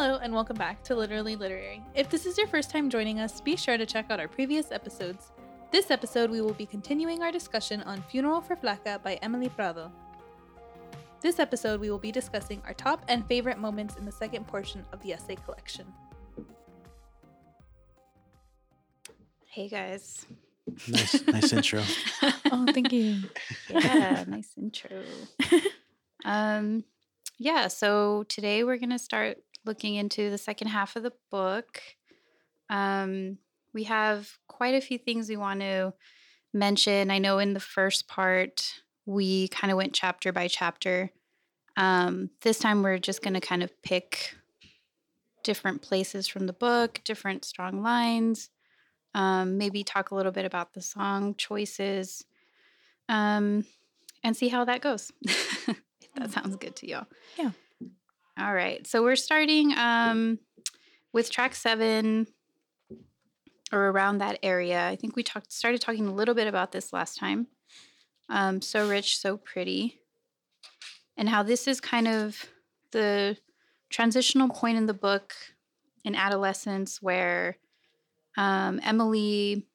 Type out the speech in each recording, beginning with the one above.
Hello, and welcome back to Literally Literary. If this is your first time joining us, be sure to check out our previous episodes. This episode, we will be continuing our discussion on Funeral for Flaca by Emily Prado. This episode, we will be discussing our top and favorite moments in the second portion of the essay collection. Hey guys. Nice, nice intro. Oh, thank you. Yeah, nice intro. Um yeah, so today we're going to start looking into the second half of the book. Um we have quite a few things we want to mention. I know in the first part we kind of went chapter by chapter. Um this time we're just going to kind of pick different places from the book, different strong lines um, maybe talk a little bit about the song choices um, and see how that goes. if that sounds good to y'all. Yeah. All right. So we're starting um, with track seven or around that area. I think we talked started talking a little bit about this last time. Um, so rich, so pretty. And how this is kind of the transitional point in the book in adolescence where um, Emily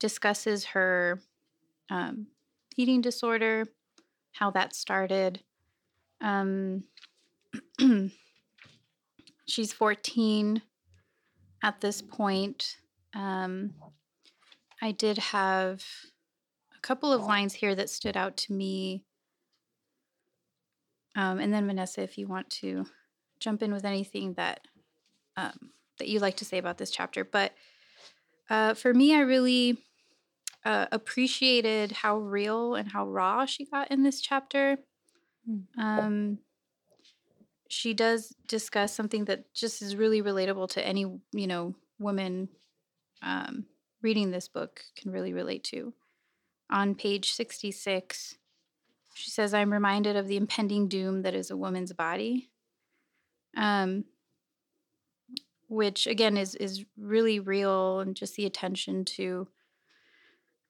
discusses her um, eating disorder, how that started. Um, she's 14 at this point. Um, I did have a couple of lines here that stood out to me. Um, and then, Vanessa, if you want to jump in with anything that um, that you like to say about this chapter. But uh, for me, I really uh, appreciated how real and how raw she got in this chapter. Um, she does discuss something that just is really relatable to any you know woman um, reading this book can really relate to. On page sixty six, she says, "I'm reminded of the impending doom that is a woman's body." Um, which again is is really real and just the attention to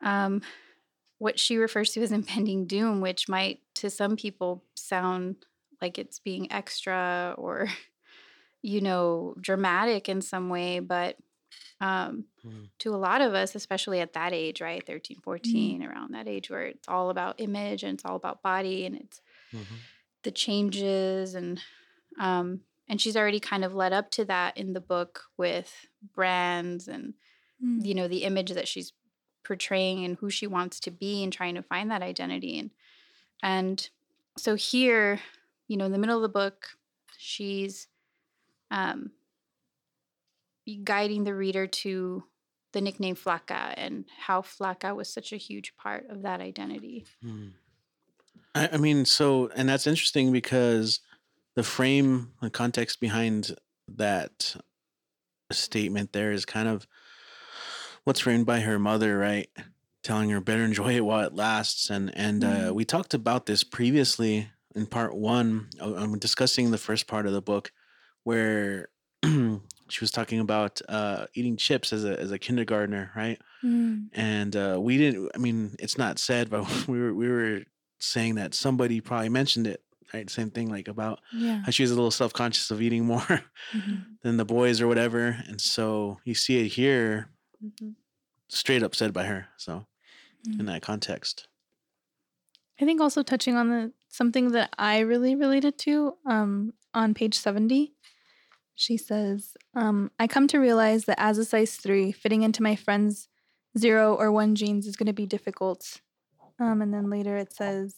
um, what she refers to as impending doom, which might to some people sound like it's being extra or you know dramatic in some way but um, mm. to a lot of us especially at that age right 13 14 mm. around that age where it's all about image and it's all about body and it's mm-hmm. the changes and um, and she's already kind of led up to that in the book with brands and mm. you know the image that she's portraying and who she wants to be and trying to find that identity and and so here you know in the middle of the book she's um guiding the reader to the nickname flaca and how flaca was such a huge part of that identity mm. I, I mean so and that's interesting because the frame, the context behind that statement there is kind of what's framed by her mother, right? Telling her better enjoy it while it lasts. And and mm-hmm. uh, we talked about this previously in part one, I'm uh, discussing the first part of the book, where she was talking about uh, eating chips as a as a kindergartner, right? Mm. And uh, we didn't. I mean, it's not said, but we were we were saying that somebody probably mentioned it right? Same thing, like about yeah. how she was a little self conscious of eating more mm-hmm. than the boys or whatever. And so you see it here, mm-hmm. straight up said by her. So mm-hmm. in that context, I think also touching on the something that I really related to um, on page seventy. She says, um, "I come to realize that as a size three, fitting into my friend's zero or one jeans is going to be difficult." Um, and then later it says,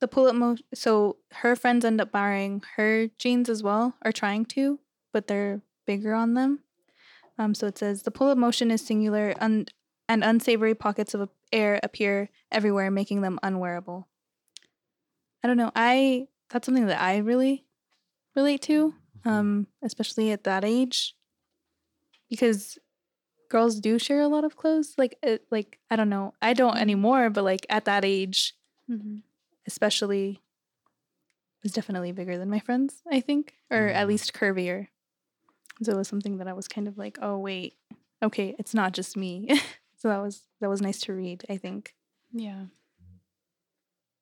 the pull up mo so her friends end up borrowing her jeans as well or trying to but they're bigger on them um so it says the pull up motion is singular and and unsavory pockets of air appear everywhere making them unwearable i don't know i that's something that i really relate to mm-hmm. um especially at that age because girls do share a lot of clothes like it, like i don't know i don't mm-hmm. anymore but like at that age mm-hmm especially was definitely bigger than my friends, I think, or at mm. least curvier. So it was something that I was kind of like, oh wait, okay, it's not just me. so that was that was nice to read, I think. Yeah.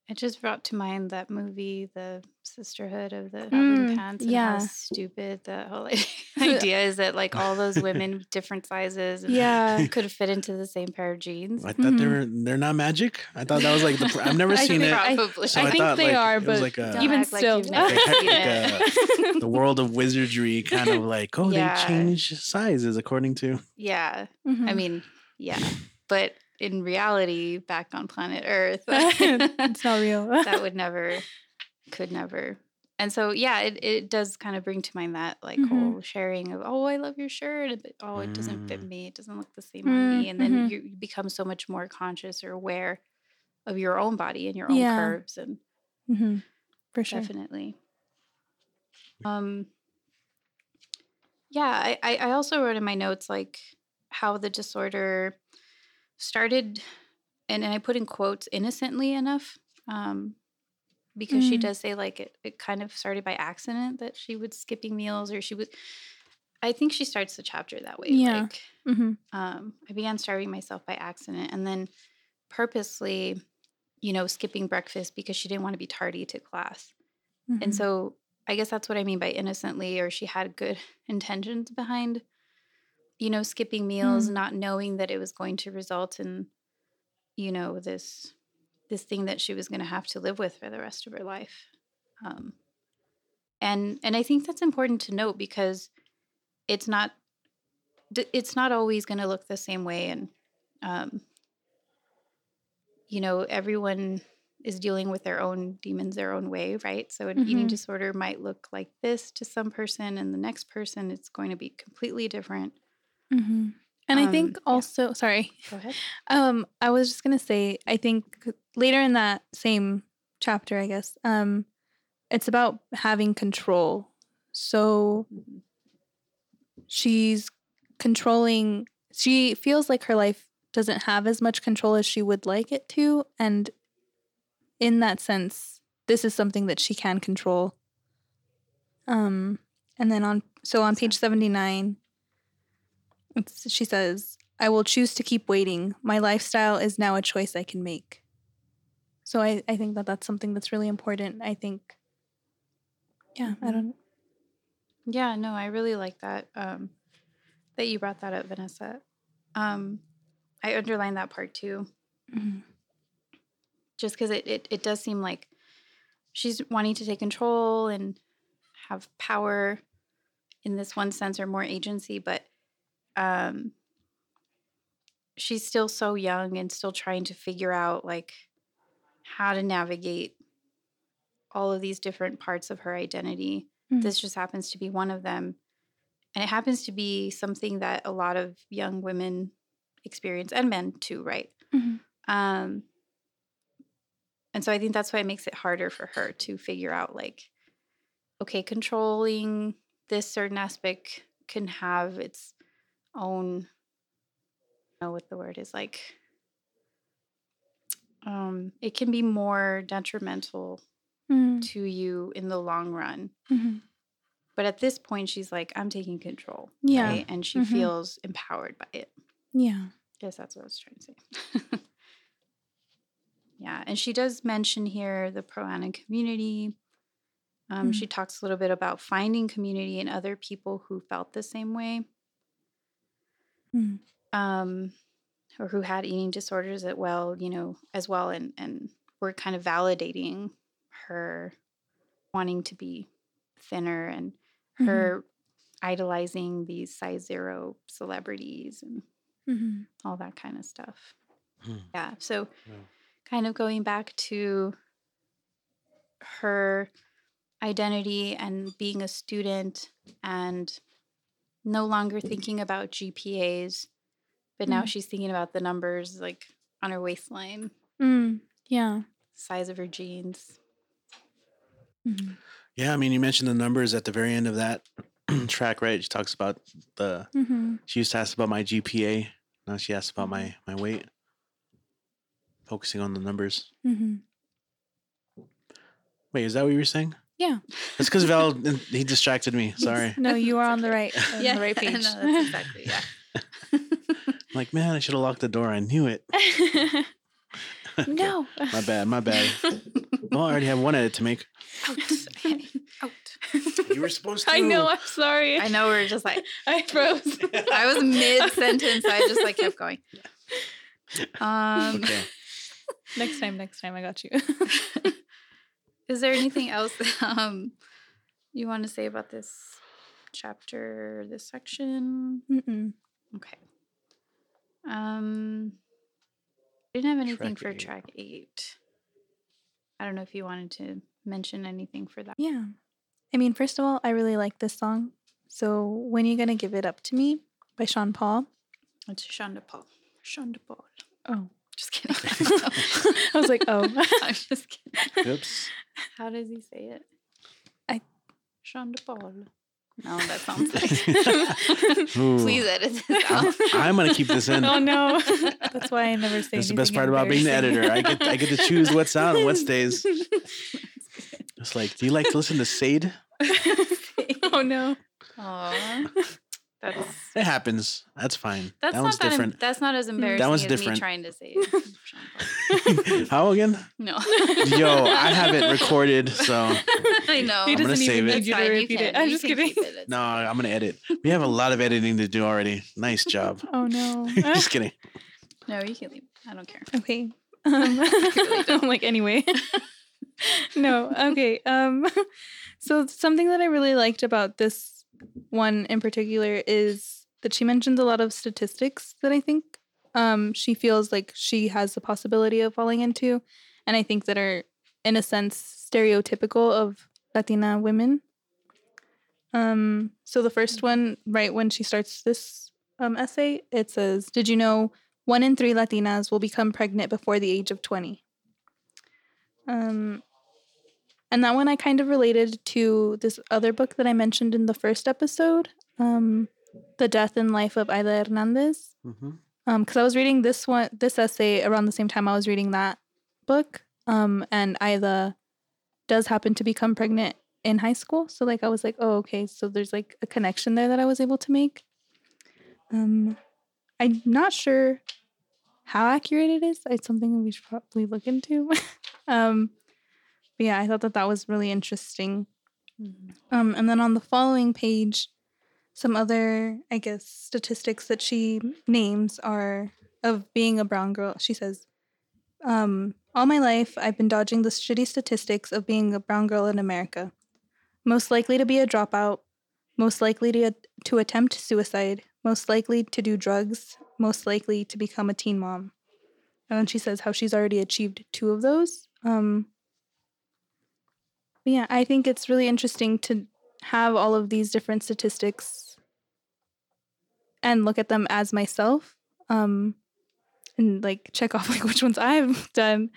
It just brought to mind that movie, The Sisterhood of the Traveling Mm, Pants, and yeah. how stupid the whole idea is that like all those women, different sizes, Yeah. could fit into the same pair of jeans. I thought they Mhm. were they're not magic. I thought that was like the. pr- I've never I seen think- it. I- Probably. So I, I think thought, they like, are, but like a- even like still, Like, seen like, it. the world of wizardry kind of like oh Yeah. they change sizes according to yeah. Mhm. I mean, yeah. But in reality, back on planet Earth, it's not real. that would never, could never. And so, yeah, it, it does kind of bring to mind that like Mhm. whole sharing of, oh, I love your shirt, but oh, it doesn't fit Mm. me. It doesn't look the same on me. And then Mhm. you, you become so much more conscious or aware of your own body and your own Yeah. curves. And hmm For sure. definitely. Um, yeah, I, I I also wrote in my notes like how the disorder started, and, and I put in quotes innocently enough, um, because she Mm. does say like it, it kind of started by accident that she was skipping meals or she was. I think she starts the chapter that way. Yeah. Like, hmm um, I began starving myself by accident and then purposely, you know, skipping breakfast because she didn't want to be tardy to class. Mm-hmm. And so I guess that's what I mean by innocently, or she had good intentions behind, you know, skipping meals, Mm. not knowing that it was going to result in, you know, this this thing that she was going to have to live with for the rest of her life. Um, and and I think that's important to note because it's not it's not always going to look the same way, and um, you know, everyone is dealing with their own demons their own way, right? So an eating Mhm. disorder might look like this to some person, and the next person it's going to be completely different. Hmm And I think Um, yeah. also, sorry, Go ahead. um, I was just gonna say, I think later in that same chapter, I guess, um, it's about having control. So she's controlling. She feels like her life doesn't have as much control as she would like it to, and in that sense, this is something that she can control. Um, and then on so on page seventy nine, she says, I will choose to keep waiting. My lifestyle is now a choice I can make. So I, I think that that's something that's really important. I think, yeah, I Mhm. don't, Yeah, no, I really like that. Um, that you brought that up, Vanessa. Um, I underlined that part too, mhm. just because it, it it does seem like she's wanting to take control and have power in this one sense or more agency, but um, she's still so young and still trying to figure out like how to navigate all of these different parts of her identity. Mhm. This just happens to be one of them. And it happens to be something that a lot of young women experience and men too, right? Mhm. Um, and so I think that's why it makes it harder for her to figure out like, okay, controlling this certain aspect can have its own, I don't know what the word is like. Um, it can be more detrimental Mm, to you in the long run. mhm. But at this point, she's like, I'm taking control. Yeah. right? And she Mhm. feels empowered by it. Yeah. Guess that's what I was trying to say. yeah. And she does mention here the pro ana community. Um, Mm. She talks a little bit about finding community and other people who felt the same way. Mm. Um, or who had eating disorders as well, you know, as well, and and were kind of validating her wanting to be thinner and Mhm. her idolizing these size zero celebrities and Mhm. all that kind of stuff. Hmm. Yeah. So, Yeah. kind of going back to her identity and being a student and no longer thinking about GPAs, but now Mm. she's thinking about the numbers like on her waistline, Mm, yeah. size of her jeans. Mhm. Yeah, I mean, you mentioned the numbers at the very end of that track, right? She talks about the. Mhm. She used to ask about my GPA. Now she asks about my my weight. Focusing on the numbers. Mhm. Wait, is that what you were saying? Yeah. It's because Val he distracted me. Sorry. No, you are on the right, on the right no, page. that's exactly yeah. Like, man, I should have locked the door. I knew it. Okay. No. My bad. My bad. Well, I already have one edit to make. Out. Henny, Out. You were supposed to. I know. I'm sorry. I know we're just like I froze. I was mid sentence. I just like kept going. Um, Okay. next time. Next time. I got you. Is there anything else um you want to say about this chapter, this section? Mm-mm. Okay. Um, I didn't have anything Track for eight. track eight. I don't know if you wanted to mention anything for that. Yeah. I mean, first of all, I really like this song. So when Are you gonna give it up to me by Sean Paul? It's Shonda Paul. Shonda Paul. Oh. Just kidding. I was like, oh. I'm just kidding. Oops. How does he say it? I- Jean de Paul. No, that sounds like. Please edit this out. I'm gonna keep this in. oh no. That's why I never say That's the best part about being the editor. I get I get to choose what's out and what stays. It's like, do you like to listen to Sade? oh no. Aw. That's It happens. That's fine. that's that not one's that em- different. that's not as embarrassing one's as different. me trying to say it. Shonda Paul. How again? No. Yo, I have it recorded, so I know. He I'm gonna doesn't save even it. need you to Fine, you repeat can- it. I'm just kidding. it, no. I'm gonna edit. We have a lot of editing to do already. Nice job. Oh no. Just kidding. No, you can leave. I don't care. okay. Um, I'm like anyway. no. Okay. Um so something that I really liked about this one in particular is that she mentions a lot of statistics that I think um she feels like she has the possibility of falling into and I think that are in a sense stereotypical of Latina women. Um so the first one right when she starts this um essay it says did you know one in three Latinas will become pregnant before the age of 20. Um, and that one I kind of related to this other book that I mentioned in the first episode, um, The Death and Life of Aida Hernandez. Because I was reading this one, this essay around the same time I was reading that book. Um, and Aida does happen to become pregnant in high school. So like I was like, oh, okay. So there's like a connection there that I was able to make. Um, I'm not sure how accurate it is. It's something we should probably look into. um, but yeah, I thought that that was really interesting. Um, and then on the following page, some other, I guess, statistics that she names are of being a brown girl. She says, um, All my life, I've been dodging the shitty statistics of being a brown girl in America. Most likely to be a dropout, most likely to, to attempt suicide, most likely to do drugs, most likely to become a teen mom. And then she says how she's already achieved two of those. Um, yeah, I think it's really interesting to have all of these different statistics and look at them as myself um, and like check off like which ones I've done.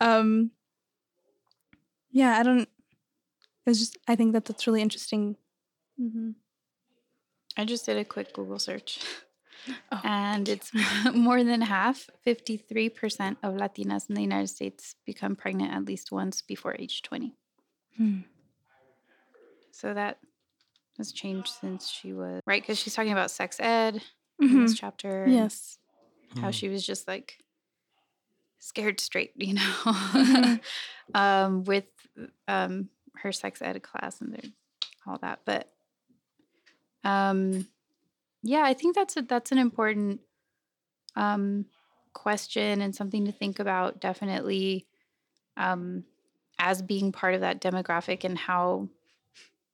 Um, yeah, I don't. It's just I think that that's really interesting. Mm-hmm. I just did a quick Google search. Oh, and it's more than half, 53% of Latinas in the United States become pregnant at least once before age 20. Hmm. So that has changed since she was, right? Because she's talking about sex ed in Mhm. this chapter. Yes. How Mhm. she was just like scared straight, you know, Mhm. um, with um, her sex ed class and all that. But um, yeah, I think that's a, that's an important um, question and something to think about. Definitely, um, as being part of that demographic and how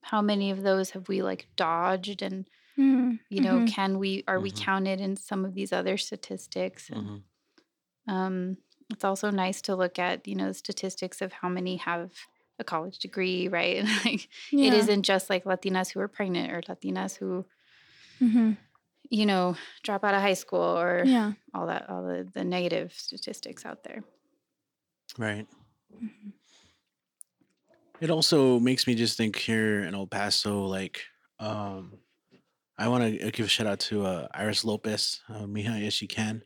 how many of those have we like dodged and Mm, you know mhm. can we are we Mhm. counted in some of these other statistics and Mhm. um, it's also nice to look at you know statistics of how many have a college degree right and like it Yeah. isn't just like latinas who are pregnant or latinas who Mhm. you know drop out of high school or Yeah. all that all the, the negative statistics out there Right. Mhm. It also makes me just think here in El Paso, like, um, I want to give a shout out to uh, Iris Lopez, uh, Mija Yes She Can,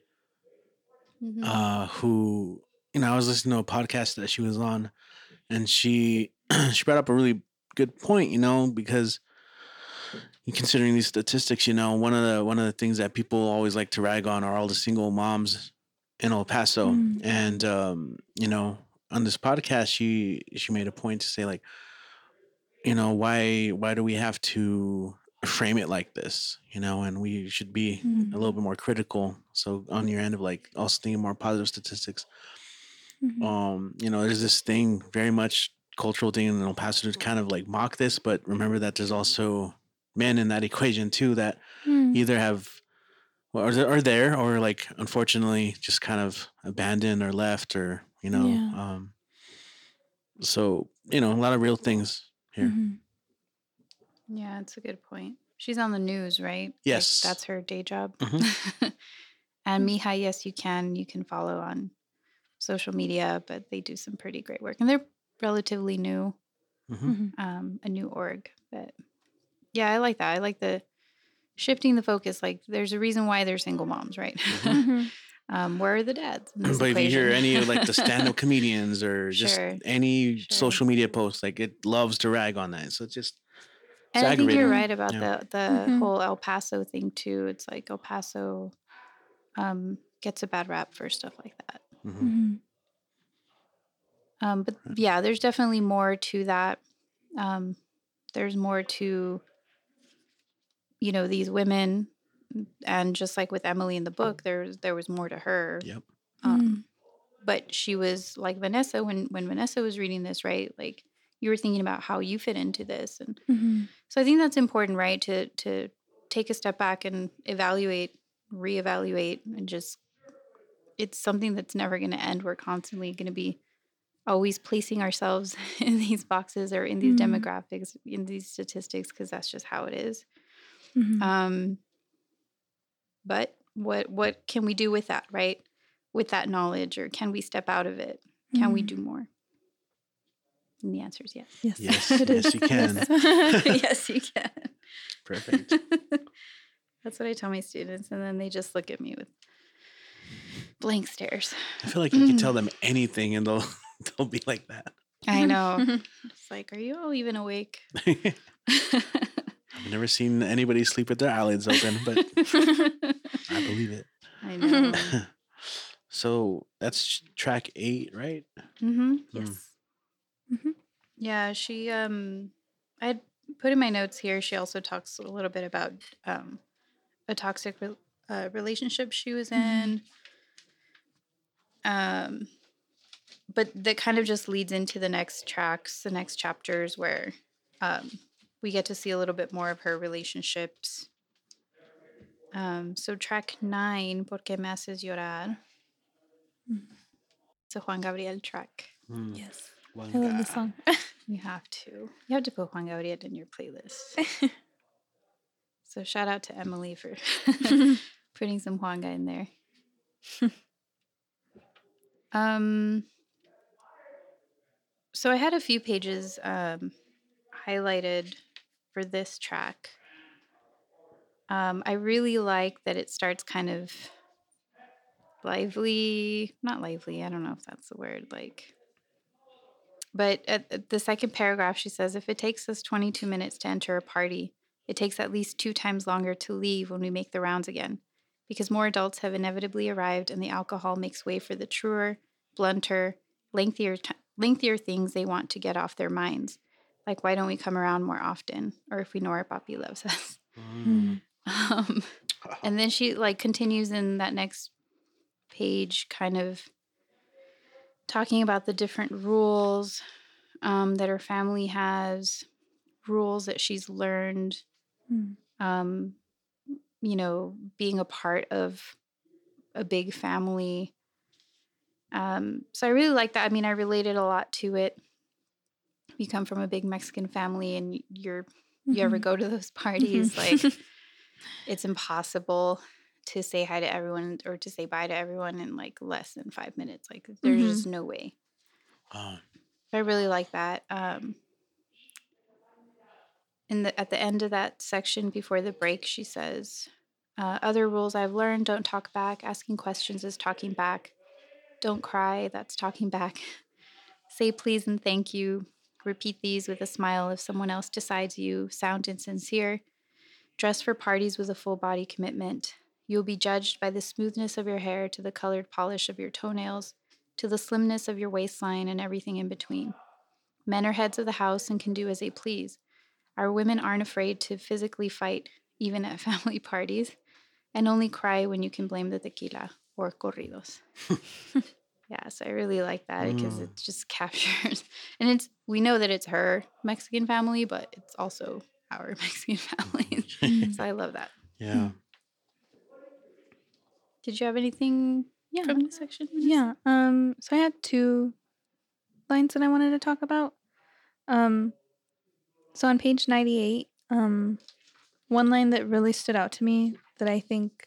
Mhm. uh, who, you know, I was listening to a podcast that she was on, and she she brought up a really good point, you know, because considering these statistics, you know, one of the one of the things that people always like to rag on are all the single moms in El Paso, Mm. and um, you know, on this podcast, she she made a point to say like, you know, why why do we have to frame it like this, you know, and we should be Mm. a little bit more critical. So on your end of like also thinking more positive statistics, Mhm. um, you know, there's this thing very much cultural thing in El Paso to kind of like mock this, but remember that there's also men in that equation too that Mm. either have or are there, are there or like unfortunately just kind of abandoned or left or you know Yeah. um so you know a lot of real things here Mhm. Yeah, it's a good point. She's on the news, right? Like, Yes. that's her day job. Mhm. and Mija, yes, you can. You can follow on social media, but they do some pretty great work. And they're relatively new, Mhm. Mhm. um, a new org. But yeah, I like that. I like the shifting the focus. Like, there's a reason why they're single moms, right? Um, where are the dads? in this but if you hear any of like the stand-up comedians or just Sure, any sure. social media posts like it loves to rag on that so it's just And I think you're right about Yeah. the the Mhm. whole El Paso thing too. It's like El Paso um, gets a bad rap for stuff like that. mhm. Mhm. Um, but yeah, there's definitely more to that. Um, there's more to, you know, these women, and just like with Emily in the book, there was there was more to her. yep Um, Mm. but she was like Vanessa when when Vanessa was reading this, right? Like you were thinking about how you fit into this, and Mhm. so I think that's important, right? To to take a step back and evaluate, reevaluate, and just it's something that's never going to end. We're constantly going to be always placing ourselves in these boxes or in these Mm. demographics, in these statistics, because that's just how it is. Mhm. Um, but what what can we do with that, right? With that knowledge, or can we step out of it? Can we Mm. do more? And the answer is yes. Yes. Yes, it yes, you can. yes, you can. perfect That's what I tell my students, and then they just look at me with blank stares. i feel like you can Mm. tell them anything and they'll they'll be like that I know. it's like, are you all even awake? i've never seen anybody sleep with their eyelids open but i believe it I know. so that's track eight right Mm-hmm. Mm. Yes. Mhm. Yeah, she um I put in my notes here she also talks a little bit about um a toxic re- uh, relationship she was in. Um but that kind of just leads into the next tracks, the next chapters where um we get to see a little bit more of her relationships. Um so track 9 Porque me haces llorar. It's a Juan Gabriel track. Mm. Yes. One I love guy. the song. You have to. You have to put Juan Gabriel in your playlist. so shout out to Emily for putting some Juanga in there. um so I had a few pages um highlighted for this track. Um, I really like that it starts kind of lively, not lively, I don't know if that's the word, like but at the second paragraph, she says, if it takes us 22 minutes to enter a party, it takes at least two times longer to leave when we make the rounds again, because more adults have inevitably arrived and the alcohol makes way for the truer, blunter, lengthier, t- lengthier things they want to get off their minds. Like, why don't we come around more often? Or if we know our papi loves us. Mm. Um, and then she like continues in that next page, kind of talking about the different rules um, that her family has, rules that she's learned, Mm. um, you know, being a part of a big family. Um, so I really like that. I mean, I related a lot to it. You come from a big Mexican family, and you're you ever Mhm. go to those parties, Mhm. like it's impossible to say hi to everyone or to say bye to everyone in like less than five minutes. Like there's Mhm. just no way. Wow. I really like that. Um, in the at the end of that section before the break, she says, uh, "Other rules I've learned: don't talk back. Asking questions is talking back. Don't cry. That's talking back. Say please and thank you. Repeat these with a smile if someone else decides you sound insincere. Dress for parties with a full body commitment. You will be judged by the smoothness of your hair to the colored polish of your toenails to the slimness of your waistline and everything in between. Men are heads of the house and can do as they please. Our women aren't afraid to physically fight, even at family parties, and only cry when you can blame the tequila or corridos. yeah, so I really like that because Mm. it just captures, and it's we know that it's her Mexican family, but it's also our Mexican family. Mhm. so I love that. yeah. Did you have anything Yeah. from this section? Yeah. Um. So I had two lines that I wanted to talk about. Um. So on page ninety-eight, um, one line that really stood out to me that I think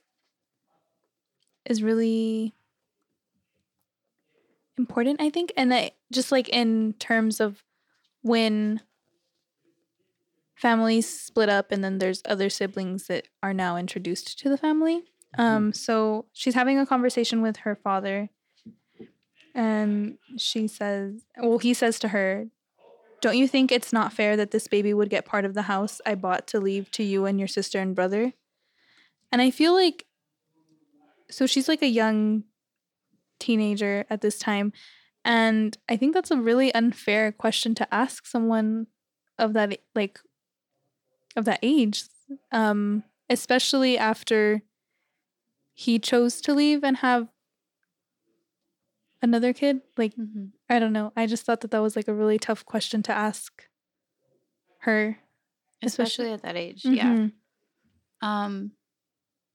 is really important. I think, and that just like in terms of when families split up, and then there's other siblings that are now introduced to the family. Um, so she's having a conversation with her father, and she says, Well, he says to her, Don't you think it's not fair that this baby would get part of the house I bought to leave to you and your sister and brother? And I feel like, so she's like a young teenager at this time. And I think that's a really unfair question to ask someone of that, like, of that age, um, especially after he chose to leave and have another kid like Mhm. i don't know i just thought that that was like a really tough question to ask her especially at that age. Yeah. Mhm. Um,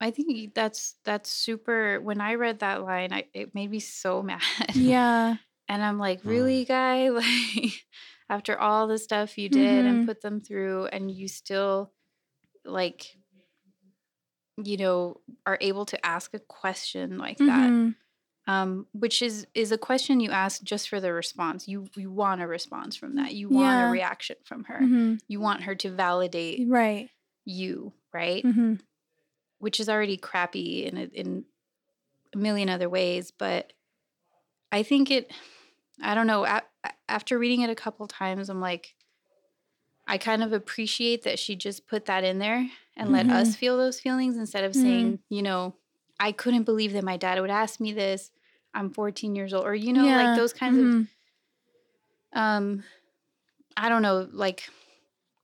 I think that's that's super. When I read that line, I, it made me so mad. yeah and I'm like, really, guy? Like, after all the stuff you did Mhm. and put them through, and you still, like, you know, are able to ask a question like that. Mhm. um, which is is a question you ask just for the response. You you want a response from that. You want Yeah. a reaction from her. Mhm. You want her to validate right you, right? Mhm. Which is already crappy in a, in a million other ways, but I think it. I don't know. A- a- after reading it a couple times, I'm like, I kind of appreciate that she just put that in there and let us feel those feelings instead of Mhm. saying, you know, I couldn't believe that my dad would ask me this. I'm 14 years old, or you know, Yeah. like those kinds of Mhm. um, I don't know, like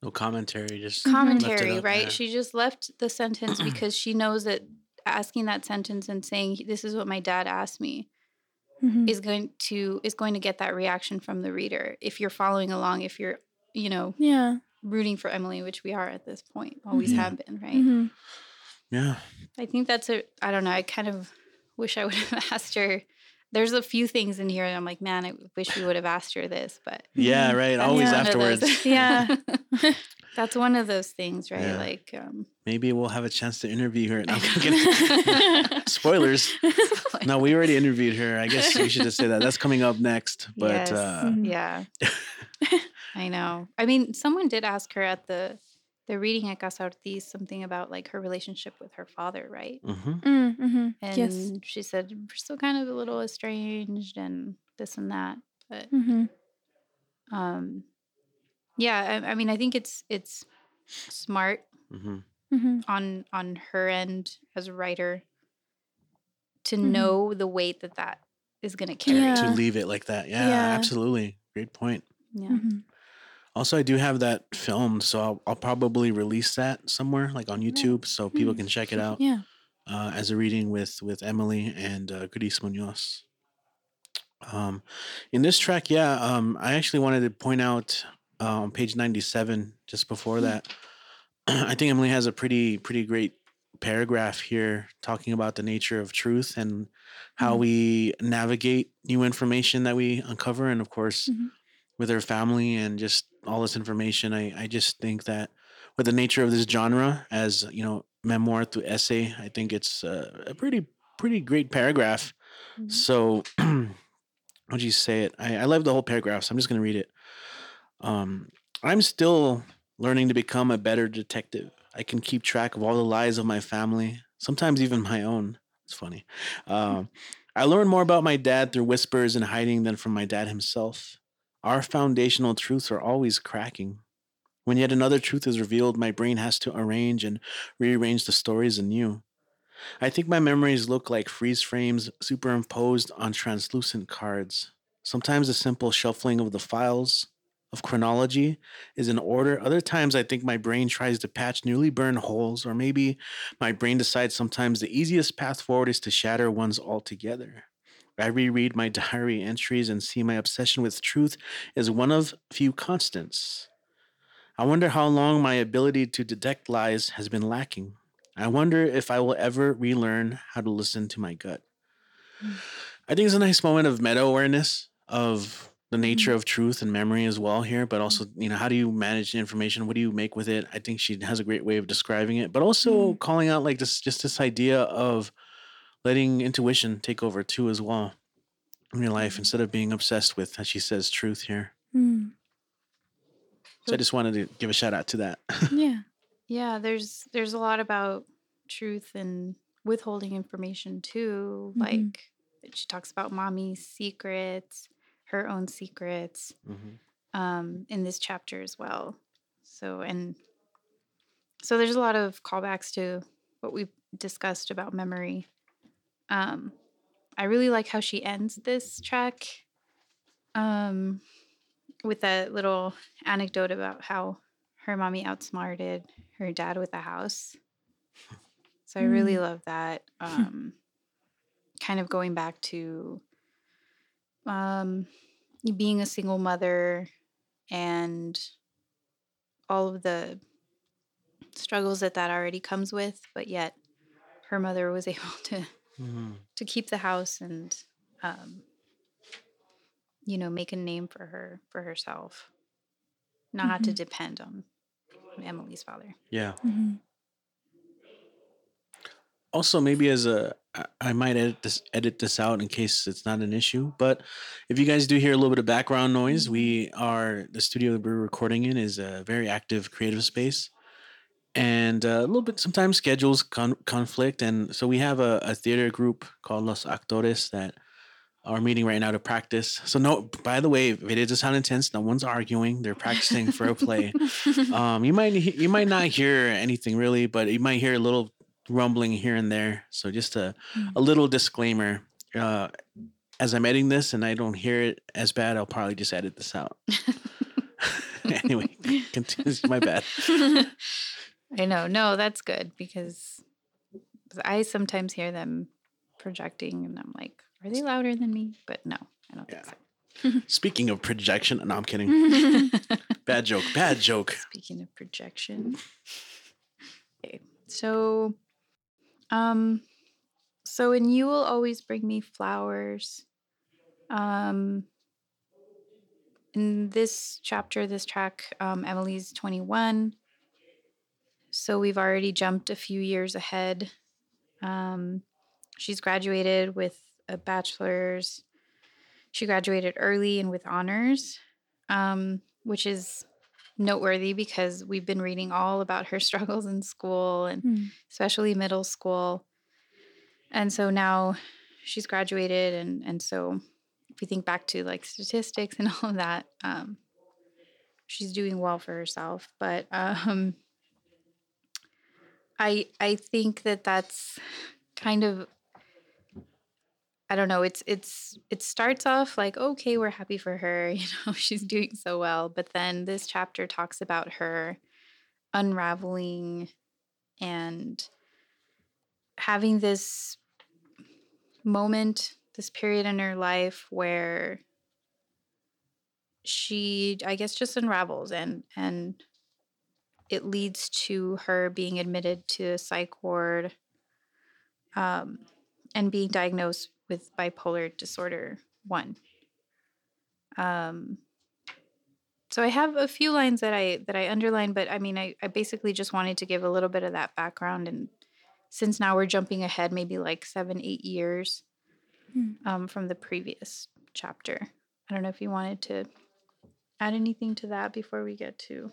No commentary, just commentary, Left it up, right? yeah. She just left the sentence because she knows that asking that sentence and saying this is what my dad asked me Mhm. is going to is going to get that reaction from the reader if you're following along if you're you know yeah rooting for Emily which we are at this point always Mhm. have been right Mhm. yeah. I think that's a I don't know I kind of wish I would have asked her there's a few things in here that I'm like man I wish we would have asked her this but Yeah, right. Always one of those- afterwards. Yeah. that's one of those things right Yeah. like um Maybe we'll have a chance to interview her. No, I'm kidding. Spoilers. No, we already interviewed her. I guess we should just say that. That's coming up next. But Yes. uh, Mhm. Yeah. I know. I mean, someone did ask her at the the reading at Casa Ortiz something about like her relationship with her father, right? mhm. Mm, mhm. And yes she said we're still kind of a little estranged and this and that. But Mhm. um yeah, I, I mean I think it's it's smart Mhm. Mhm. on on her end as a writer to Mhm. know the weight that that is going to carry. Yeah. to leave it like that. Yeah, Yeah. absolutely. Great point. Yeah. Also, I do have that filmed, so I'll, I'll probably release that somewhere, like on YouTube, so people Mm. can check it out yeah uh, as a reading with with Emily and uh, Gris Munoz. Um, in this track, yeah, um, I actually wanted to point out uh, on page ninety seven, just before that, I think Emily has a pretty pretty great paragraph here talking about the nature of truth and how Mhm. we navigate new information that we uncover, and of course, Mhm. with her family and just all this information. I I just think that with the nature of this genre, as you know, memoir through essay, I think it's uh, a pretty pretty great paragraph. Mhm. So, do you say it? I, I love the whole paragraph, so I'm just going to read it. Um, I'm still learning to become a better detective. I can keep track of all the lies of my family, sometimes even my own. It's funny. Um, I learned more about my dad through whispers and hiding than from my dad himself. Our foundational truths are always cracking. When yet another truth is revealed, my brain has to arrange and rearrange the stories anew. I think my memories look like freeze frames superimposed on translucent cards. Sometimes a simple shuffling of the files of chronology is in order. Other times, I think my brain tries to patch newly burned holes, or maybe my brain decides sometimes the easiest path forward is to shatter ones altogether. I reread my diary entries and see my obsession with truth is one of few constants. I wonder how long my ability to detect lies has been lacking. I wonder if I will ever relearn how to listen to my gut. Mm. I think it's a nice moment of meta awareness of the nature Mhm. of truth and memory as well here, but also, you know, how do you manage information? What do you make with it? I think she has a great way of describing it, but also calling out like this just this idea of letting intuition take over too as well in your life instead of being obsessed with, as she says, truth here. Hmm. So I just wanted to give a shout out to that. Yeah. Yeah, there's there's a lot about truth and withholding information too. Mhm. Like she talks about mommy's secrets, her own secrets, um, in this chapter as well. So and so there's a lot of callbacks to what we've discussed about memory. Um, I really like how she ends this track um, with that little anecdote about how her mommy outsmarted her dad with a house. So I really Mm. love that. Um, kind of going back to um, being a single mother and all of the struggles that that already comes with, but yet her mother was able to Mhm. to keep the house and um, you know make a name for her for herself, not have to depend on Emily's father. Yeah. Mhm. also maybe as a i might edit this edit this out in case it's not an issue but if you guys do hear a little bit of background noise we are the studio that we're recording in is a very active creative space and uh, a little bit sometimes schedules con- conflict and so we have a, a theater group called los actores that are meeting right now to practice so no by the way if it does sound intense no one's arguing they're practicing for a play um, you might you might not hear anything really, but you might hear a little rumbling here and there. So just a, Mm. a little disclaimer. Uh, as I'm editing this and I don't hear it as bad, I'll probably just edit this out. anyway, continue. My bad. I know. No, that's good because I sometimes hear them projecting and I'm like, are they louder than me? But no, I don't think so. Speaking of projection, no, I'm kidding. Bad joke. Bad joke. Speaking of projection. Okay. So um so in you will always bring me flowers. Um in this chapter, this track, um, Emily's 21. So we've already jumped a few years ahead. Um, she's graduated with a bachelor's. She graduated early and with honors, um, which is noteworthy because we've been reading all about her struggles in school and Hmm. especially middle school. And so now she's graduated and and so if we think back to like statistics and all of that, um, she's doing well for herself. But um, I I think that that's kind of I don't know. It's it's it starts off like okay, we're happy for her. You know, she's doing so well. But then this chapter talks about her unraveling and having this moment, this period in her life where she, I guess, just unravels and and it leads to her being admitted to a psych ward um, and being diagnosed with bipolar disorder one. Um, so I have a few lines that I that I underlined, but I mean, I, I basically just wanted to give a little bit of that background. And since now we're jumping ahead, maybe like seven, eight years Hmm. um, from the previous chapter. I don't know if you wanted to add anything to that before we get to.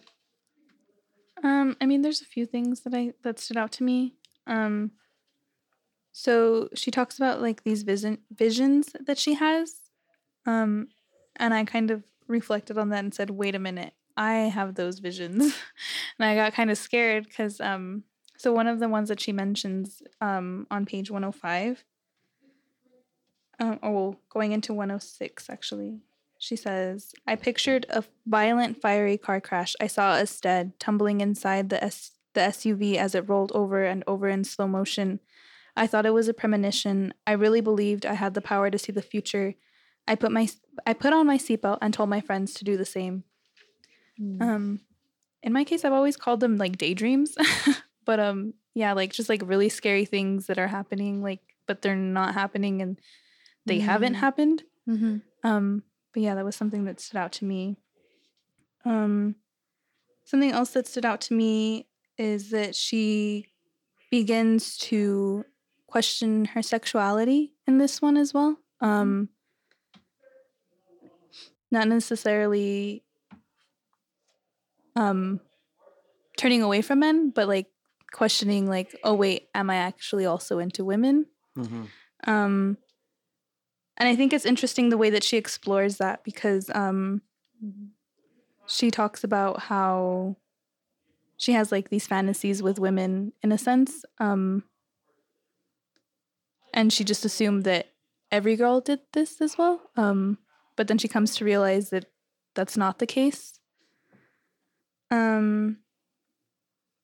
Um, I mean, there's a few things that I that stood out to me. Um, so she talks about like these vision visions that she has, um, and I kind of reflected on that and said, "Wait a minute, I have those visions," and I got kind of scared because um, So one of the ones that she mentions um, on page 105, um, oh, well, going into 106 actually, she says, "I pictured a violent, fiery car crash. I saw a stead tumbling inside the S- the SUV as it rolled over and over in slow motion. I thought it was a premonition. I really believed I had the power to see the future. I put my I put on my seatbelt and told my friends to do the same. Mm. Um, in my case, I've always called them like daydreams, but um, yeah, like just like really scary things that are happening, like but they're not happening and they haven't Mm. happened. hmm Um, but yeah, that was something that stood out to me. Um, something else that stood out to me is that she begins to question her sexuality in this one as well. Um, not necessarily um, turning away from men, but like questioning, like, oh wait, am I actually also into women? Mhm. Um, and I think it's interesting the way that she explores that because um, she talks about how she has like these fantasies with women in a sense. Um, and she just assumed that every girl did this as well. Um, but then she comes to realize that that's not the case. Um,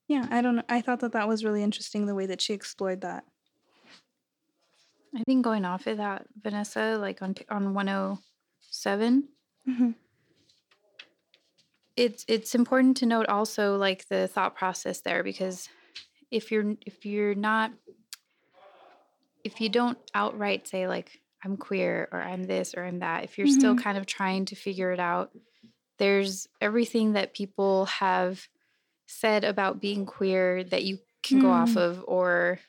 yeah, I don't know. I thought that that was really interesting the way that she explored that. I think going off of that, Vanessa, like on on 107, Mhm. it's it's important to note also like the thought process there because if you're if you're not if you don't outright say like I'm queer or I'm this or I'm that, if you're still Mhm. kind of trying to figure it out, there's everything that people have said about being queer that you can go off Mm. of or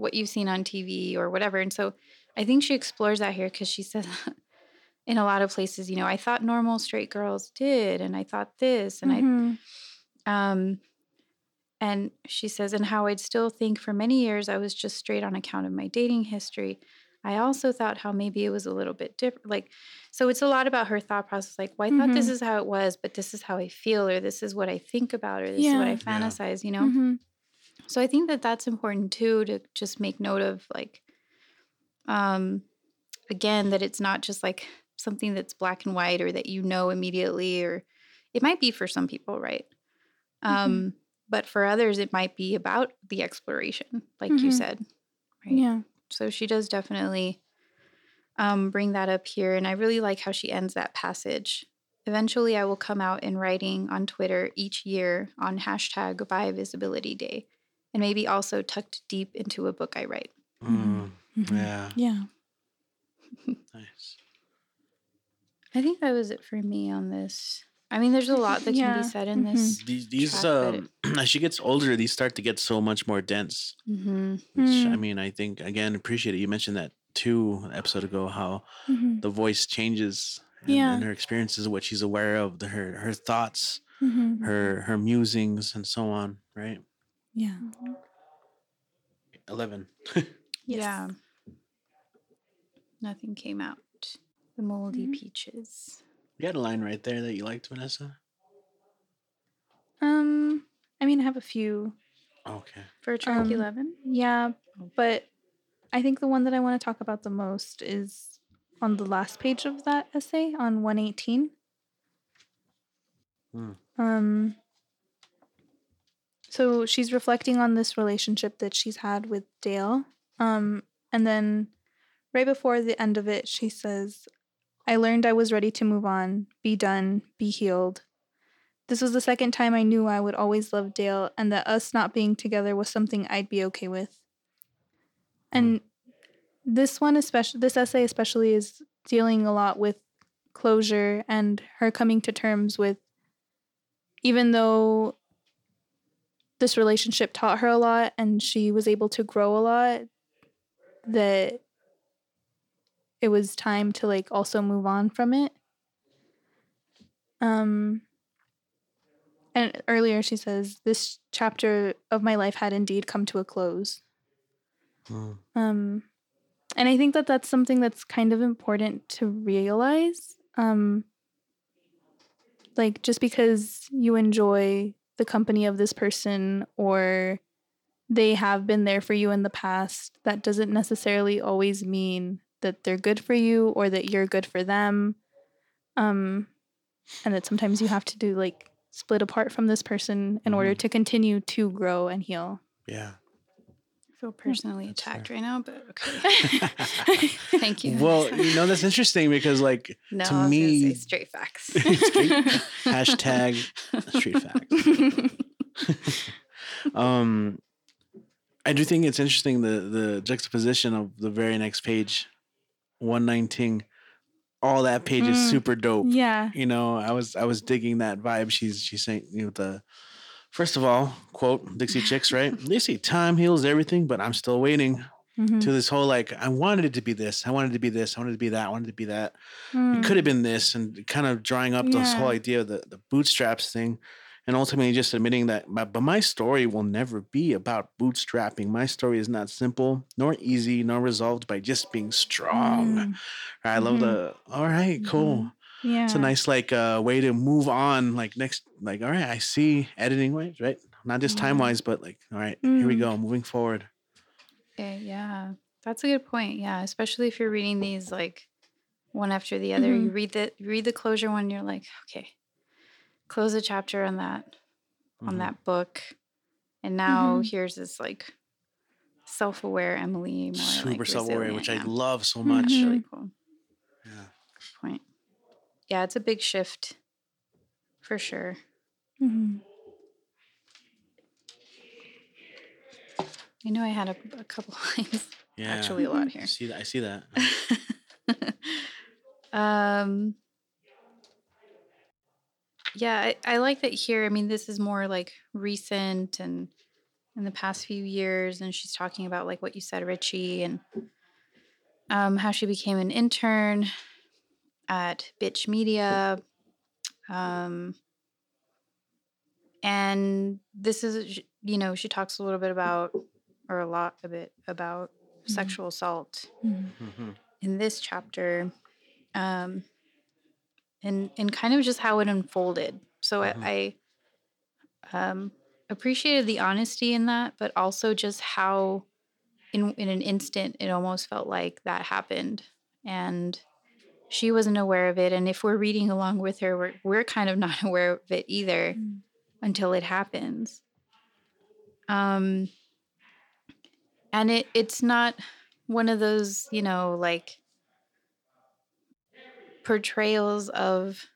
what you've seen on TV or whatever. And so I think she explores that here because she says in a lot of places, you know, I thought normal straight girls did, and I thought this, and Mhm. I, um, and she says, and how I'd still think for many years I was just straight on account of my dating history. I also thought how maybe it was a little bit different. Like, so it's a lot about her thought process. Like, well, I thought this Mhm. is how it was, but this is how I feel, or this is what I think about, or this is what I Yeah. Yeah. fantasize, you know? Mhm. So I think that that's important too to just make note of like um again that it's not just like something that's black and white or that you know immediately or it might be for some people, right? Um but for others it might be about the exploration like you Mhm. said. Right? Yeah. So she does definitely um, bring that up here. And I really like how she ends that passage. Eventually, I will come out in writing on Twitter each year on hashtag Bi Visibility Day, and maybe also tucked deep into a book I write. Mm, Mhm. yeah. Yeah. Nice. I think that was it for me on this. I mean, there's a lot that can be said in mhm. this. These, these track, but um, as she gets older, these start to get so much more dense. hmm Which I Mm. mean, I think again, appreciate it. You mentioned that too an episode ago, how Mhm. the voice changes and, Yeah. and her experiences, what she's aware of, the, her her thoughts, Mhm. her her musings, and so on. Right. Yeah. Eleven. Yeah. Nothing came out. The moldy Mhm. peaches. You had a line right there that you liked, Vanessa. Um, I mean, I have a few. Okay. For track Um, 11? Yeah, but I think the one that I want to talk about the most is on the last page of that essay on 118. Hmm. Um so she's reflecting on this relationship that she's had with Dale. Um and then right before the end of it she says I learned I was ready to move on, be done, be healed. This was the second time I knew I would always love Dale and that us not being together was something I'd be okay with. And this one especially this essay especially is dealing a lot with closure and her coming to terms with even though this relationship taught her a lot and she was able to grow a lot that it was time to like also move on from it um and earlier she says this chapter of my life had indeed come to a close Mm. um and i think that that's something that's kind of important to realize um like just because you enjoy the company of this person or they have been there for you in the past, that doesn't necessarily always mean that they're good for you or that you're good for them. Um, and that sometimes you have to do like split apart from this person in order Mhm. to continue to grow and heal. Yeah. I feel personally That's fair. attacked right now, but okay. Thank you. Well, you know that's interesting because like no, to I was me- say straight facts. Straight- hashtag street facts. um I do think it's interesting the the juxtaposition of the very next page, 119. All that page is Mm. super dope. yeah. You know, I was I was digging that vibe. She's she's saying you know the first of all, quote Dixie Chicks, right? They say time heals everything, but I'm still waiting Mhm. to this whole like I wanted it to be this, I wanted it to be this, I wanted it to be that, I wanted it to be that Mm. it could have been this and kind of drawing up this whole idea of the, the bootstraps thing and ultimately just admitting that my, but my story will never be about bootstrapping my story is not simple nor easy nor resolved by just being strong Mm. i love Mhm. the all right cool Yeah. it's a nice like uh way to move on like next like all right i see editing wise right not just Yeah. time wise but like all right here we Mm. go moving forward Okay, yeah. That's a good point. Yeah, especially if you're reading these like one after the other. Mm-hmm. You read the you read the closure one, you're like, okay, close a chapter on that on Mhm. that book. And now Mhm. here's this like self-aware Emily, more super like self-aware which i love so much It's Mhm. really cool. yeah Good point. Yeah, it's a big shift for sure. Mhm. I know I had a, a couple lines. yeah Actually, a lot I here. see that i see that um yeah I, I like that here i mean this is more like recent and in the past few years and she's talking about like what you said richie and um, how she became an intern at bitch media um, and this is you know she talks a little bit about or a lot a bit about Mhm. sexual assault Mhm. Mhm. in this chapter um and and kind of just how it unfolded so Mhm. i i um appreciated the honesty in that but also just how in in an instant it almost felt like that happened and she wasn't aware of it and if we're reading along with her we're, we're kind of not aware of it either Mm. until it happens. Um and it it's not one of those you know like portrayals of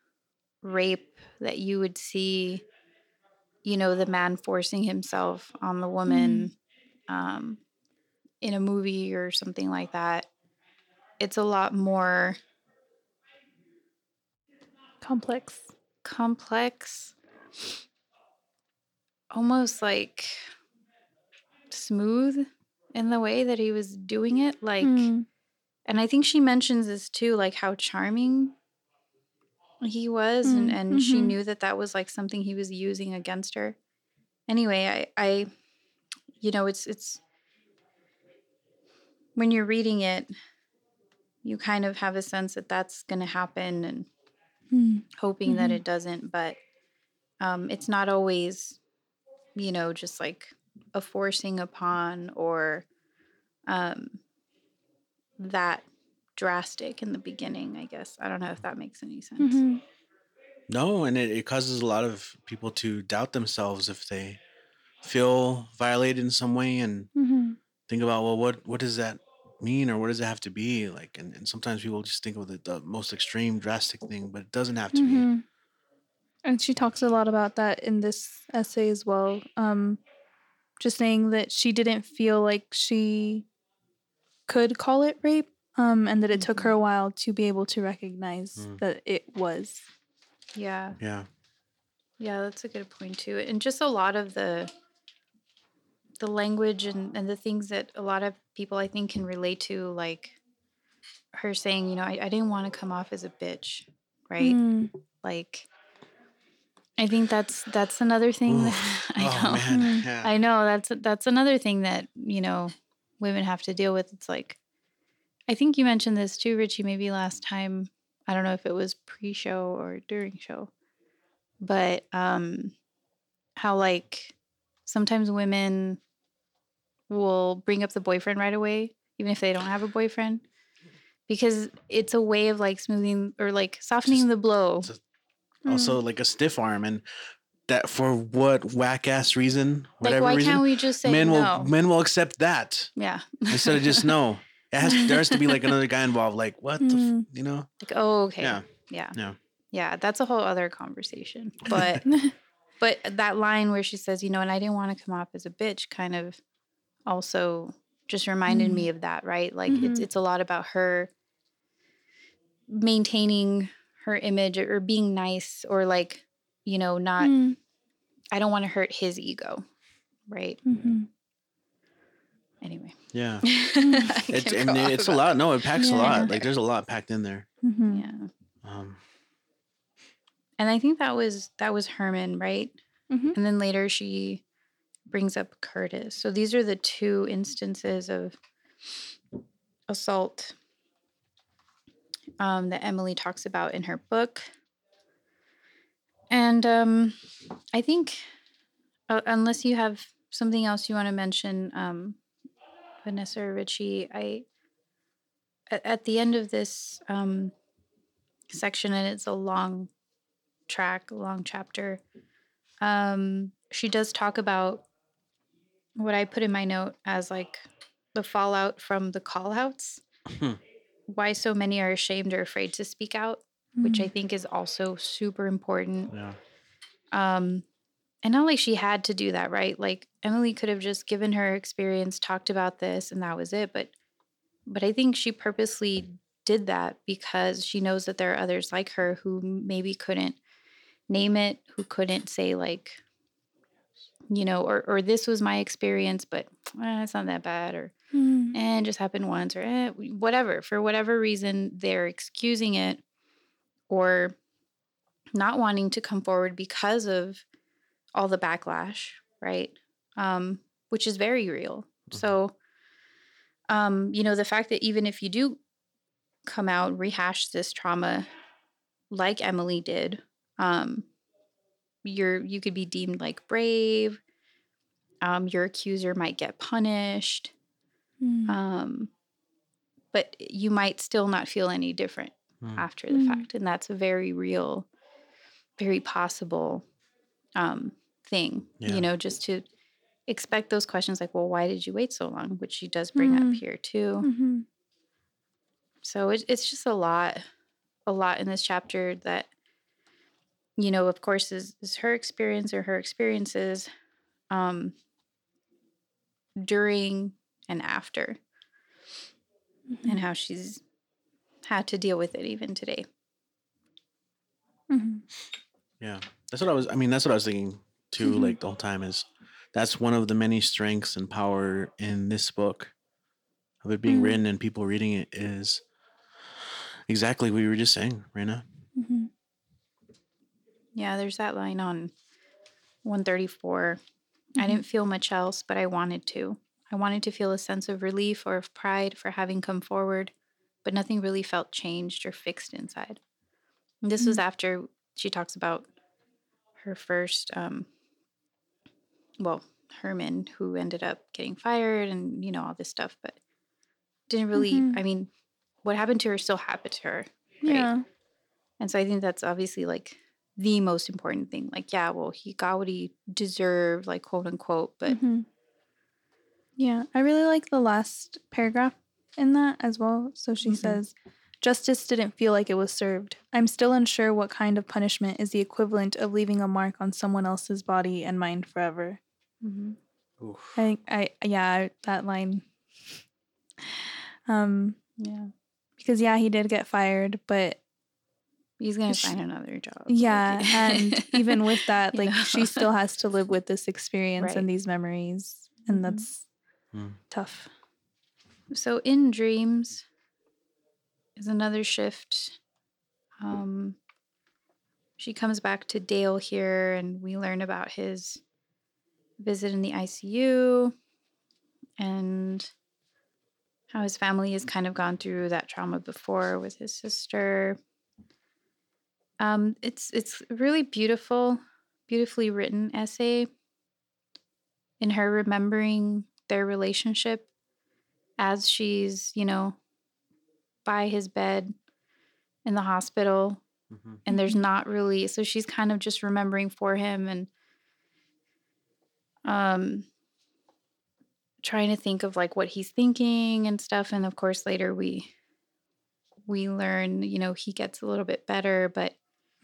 rape that you would see you know the man forcing himself on the woman um in a movie or something like that. It's a lot more Complex. complex almost like smooth in the way that he was doing it like Mm. and i think she mentions this too like how charming he was and, Mm, and she mhm. knew that that was like something he was using against her anyway i i you know it's it's when you're reading it you kind of have a sense that that's going to happen and Mm. hoping that Mhm. it doesn't but um it's not always you know just like a forcing upon or um that drastic in the beginning i guess i don't know if that makes any sense Mhm. No, and it, it causes a lot of people to doubt themselves if they feel violated in some way and Mhm. think about, well, what what does that mean or what does it have to be? Like and, and sometimes people just think of the, the most extreme drastic thing, but it doesn't have to be. Mhm. And she talks a lot about that in this essay as well. Um, just saying that she didn't feel like she could call it rape, um, and that it took her a while to be able to recognize Mm. that it was. yeah Yeah. yeah that's a good point too and just a lot of the the language and, and the things that a lot of people i think can relate to like her saying you know i, I didn't want to come off as a bitch right Mm. like i think that's that's another thing that Oof. i oh know man. Mm. Yeah. i know that's that's another thing that you know women have to deal with it's like i think you mentioned this too richie maybe last time i don't know if it was pre-show or during show but um how like sometimes women will bring up the boyfriend right away, even if they don't have a boyfriend, because it's a way of like smoothing or like softening Just- the blow. it's also like a stiff arm and that for what whack ass reason Like, whatever why reason can't we just say men will men will accept that yeah. instead of just no it has there has to be like another guy involved like what the f-, Mm. you know like, oh, okay. yeah Yeah. Yeah. Yeah. That's a whole other conversation. But but that line where she says, you know, and I didn't want to come off as a bitch kind of also just reminded me of that, right? Like it's Mhm. it's a lot about her maintaining her image or being nice or like, you know, not Mm, I don't want to hurt his ego. Right. mhm. Anyway. yeah it's can and go off it's a about- lot no it packs a Yeah. lot like there's a lot packed in there. Yeah. um And I think that was that was Herman, right? And then later she brings up Curtis. So these are the two instances of assault um, that Emily talks about in her book. And um, I think, uh, unless you have something else you want to mention, um, Vanessa or Richie, I at, the end of this um, section, and it's a long track, long chapter. Um, she does talk about what I put in my note as like the fallout from the call outs. Hmm. Why so many are ashamed or afraid to speak out, which Mm. I think is also super important. yeah Um, and not like she had to do that, right? Like Emily could have just given her experience, talked about this, and that was it. But, but I think she purposely did that because she knows that there are others like her who maybe couldn't name it, who couldn't say like, you know, or or this was my experience, but eh, it's not that bad, or Mm. eh, it just happened once, or eh, whatever. For whatever reason, they're excusing it or not wanting to come forward because of all the backlash, right? Um, which is very real. Mhm. So, um, you know, the fact that even if you do come out, rehash this trauma like Emily did, um, you're you could be deemed like brave. Um, your accuser might get punished, Mm. um, but you might still not feel any different Mm. after the Mm. fact, and that's a very real, very possible um, thing. Yeah. You know, just to expect those questions like, "Well, why did you wait so long?" Which she does bring up Mm. here too. Mhm. So it, it's just a lot, a lot in this chapter that, you know, of course, is, is her experience or her experiences um, during and after, and how she's had to deal with it even today. Mhm. Yeah, that's what I was. I mean, that's what I was thinking too. Mhm. Like the whole time is that's one of the many strengths and power in this book of it being Mm. written and people reading it is exactly what you were just saying, Rena. Yeah, there's that line on 134. I Mhm. didn't feel much else, but I wanted to. I wanted to feel a sense of relief or of pride for having come forward, but nothing really felt changed or fixed inside. And this was after she talks about her first, um, well, Herman, who ended up getting fired and, you know, all this stuff, but didn't really, Mhm. I mean, what happened to her still happened to her. Yeah. And so I think that's obviously like the most important thing. Like, yeah, well, he got what he deserved, like quote unquote, but Mhm. Yeah, I really like the last paragraph in that as well. So she Mhm. says, Justice didn't feel like it was served. I'm still unsure what kind of punishment is the equivalent of leaving a mark on someone else's body and mind forever. I think I yeah, that line. Um yeah, because yeah, he did get fired, but he's gonna Sh- find another job. yeah, like- and even with that, You like know? she still has to live with this experience Right. and these memories, and Mhm. that's Mm. tough. So in dreams is another shift. Um, she comes back to Dale here, and we learn about his visit in the ICU and how his family has kind of gone through that trauma before with his sister. Um, it's it's really beautiful, beautifully written essay in her remembering their relationship as she's, you know, by his bed in the hospital Mhm. and there's not really so she's kind of just remembering for him and um trying to think of like what he's thinking and stuff and of course later we we learn you know he gets a little bit better but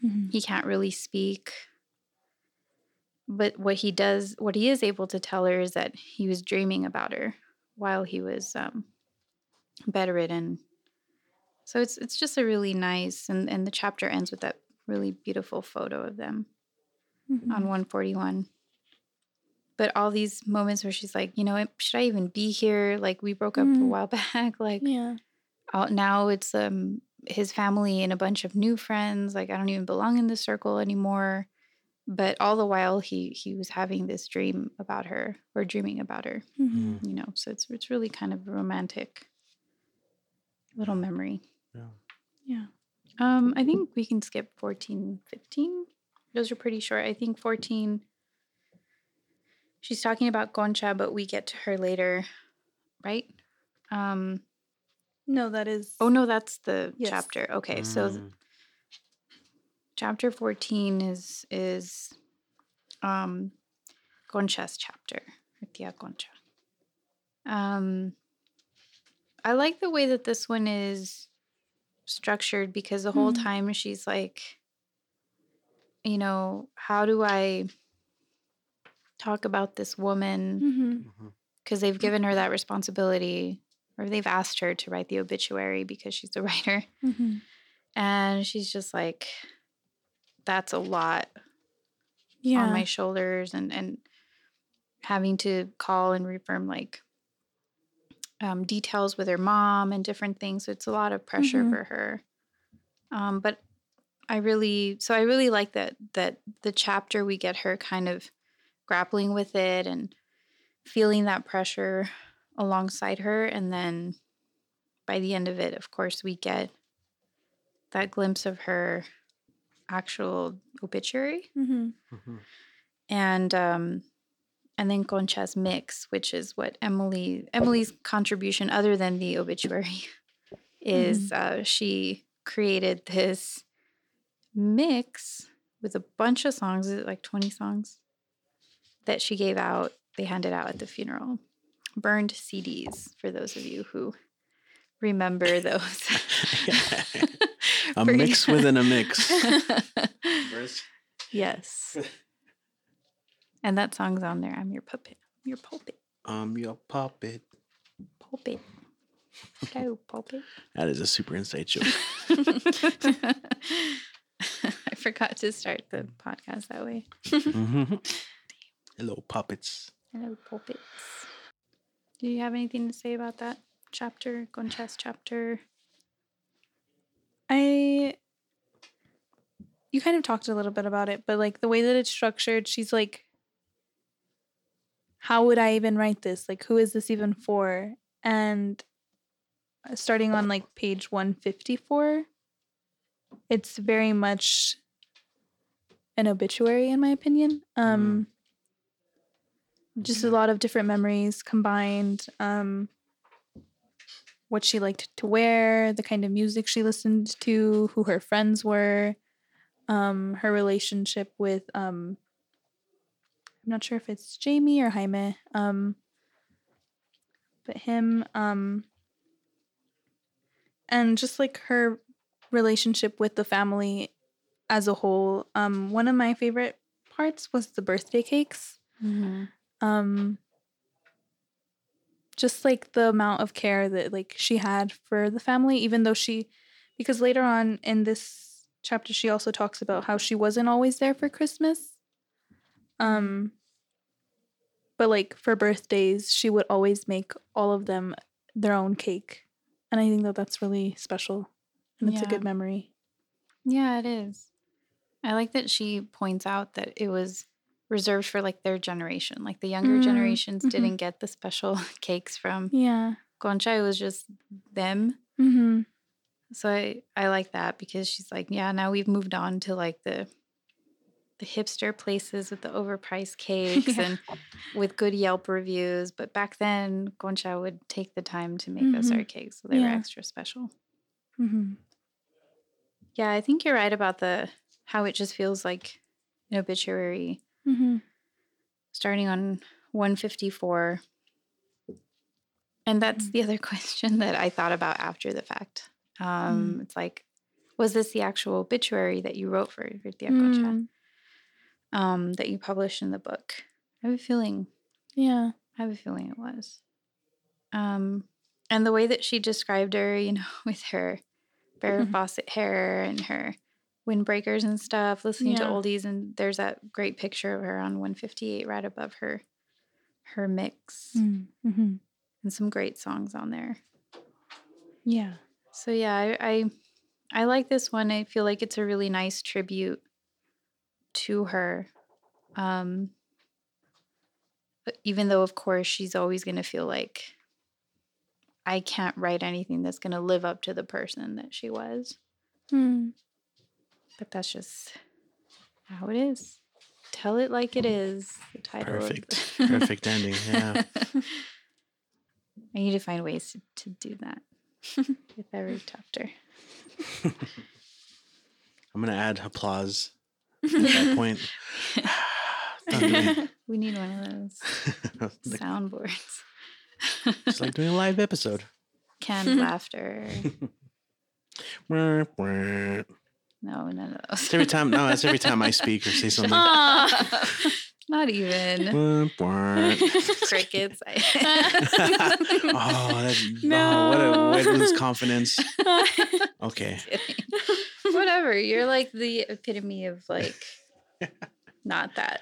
Mhm. he can't really speak but what he does what he is able to tell her is that he was dreaming about her while he was um bedridden so it's it's just a really nice and and the chapter ends with that really beautiful photo of them Mhm. on 141 but all these moments where she's like you know should i even be here like we broke up a Mm. while back like yeah. uh, now it's um his family and a bunch of new friends like i don't even belong in this circle anymore but all the while he he was having this dream about her or dreaming about her Mhm. Mm. you know so it's it's really kind of a romantic little memory Yeah. Yeah. um i think we can skip 14 15 those are pretty short i think 14 she's talking about concha but we get to her later right um No, that is. oh no that's the Yes. chapter okay so th- Mm. chapter 14 is is um concha's chapter her tia concha um i like the way that this one is structured because the whole Mhm. time she's like you know how do i talk about this woman Mhm. Mhm. because they've given her that responsibility or they've asked her to write the obituary because she's a writer Mhm. and she's just like that's a lot Yeah. on my shoulders and and having to call and reaffirm like um, details with her mom and different things so it's a lot of pressure Mhm. for her um, but i really so i really like that that the chapter we get her kind of grappling with it and feeling that pressure alongside her and then by the end of it of course we get that glimpse of her actual obituary Mhm. Mhm. and um and then Concha's mix, which is what Emily Emily's contribution other than the obituary is uh, she created this mix with a bunch of songs, is it like 20 songs that she gave out, they handed out at the funeral. Burned CDs for those of you who remember those. A mix within a mix. yes. And that song's on there. I'm your puppet. I'm your pulpit. um, your puppet. Pulpit. Hello, pulpit. That is a super inside joke. I forgot to start the podcast that way. Mhm. Hello, puppets. Hello, pulpits. Do you have anything to say about that chapter, Concha's chapter? I you kind of talked a little bit about it, but like the way that it's structured, she's like how would I even write this? Like who is this even for? And uh, starting on like page 154, it's very much an obituary in my opinion. Um just a lot of different memories combined. Um what she liked to wear, the kind of music she listened to, who her friends were, um, her relationship with um I'm not sure if it's Jamie or Jaime, um, but him, um, and just like her relationship with the family as a whole. Um, one of my favorite parts was the birthday cakes. Mm-hmm. Um, just like the amount of care that like she had for the family, even though she, because later on in this chapter she also talks about how she wasn't always there for Christmas. Um, but like for birthdays, she would always make all of them their own cake, and I think that that's really special, and it's a good memory. Yeah, it is. I like that she points out that it was reserved for like their generation. Like the younger Mm, generations mhm. didn't get the special cakes from Yeah. Concha. It was just them. Mm-hmm. So I, I like that because she's like, yeah, now we've moved on to like the the hipster places with the overpriced cakes Yeah. and with good Yelp reviews. But back then, Concha would take the time to make us Mhm. our cakes, so they were extra special. Mm-hmm. Yeah, I think you're right about the how it just feels like an obituary Mm-hmm. starting on 154. And that's Mhm. the other question that I thought about after the fact. Um, It's like, was this the actual obituary that you wrote for your Tia Concha, Mm, um, that you published in the book? I have a feeling. yeah. I have a feeling it was. Um, and the way that she described her, you know, with her bare Mhm. Fawcett hair and her windbreakers and stuff, listening to oldies, and there's that great picture of her on 158 right above her her mix, Mm-hmm. and some great songs on there. Yeah. So yeah, I, I I like this one. I feel like it's a really nice tribute to her. Um even though of course she's always going to feel like I can't write anything that's going to live up to the person that she was. Mm. But that's just how it is. Tell it like it is. The title. Perfect. Perfect ending. Yeah. I need to find ways to, to do that with every chapter. I'm gonna add applause at that point. Don't do it. we need one of those Like- soundboards. it's like doing a live episode. Canned laughter. Wah, wah. No, none of those. It's every time. No, it's every time I speak or say something. Aw. Not even Wah, wah. crickets. oh, that, oh, what a way to lose confidence. Okay. Whatever. You're like the epitome of like not that.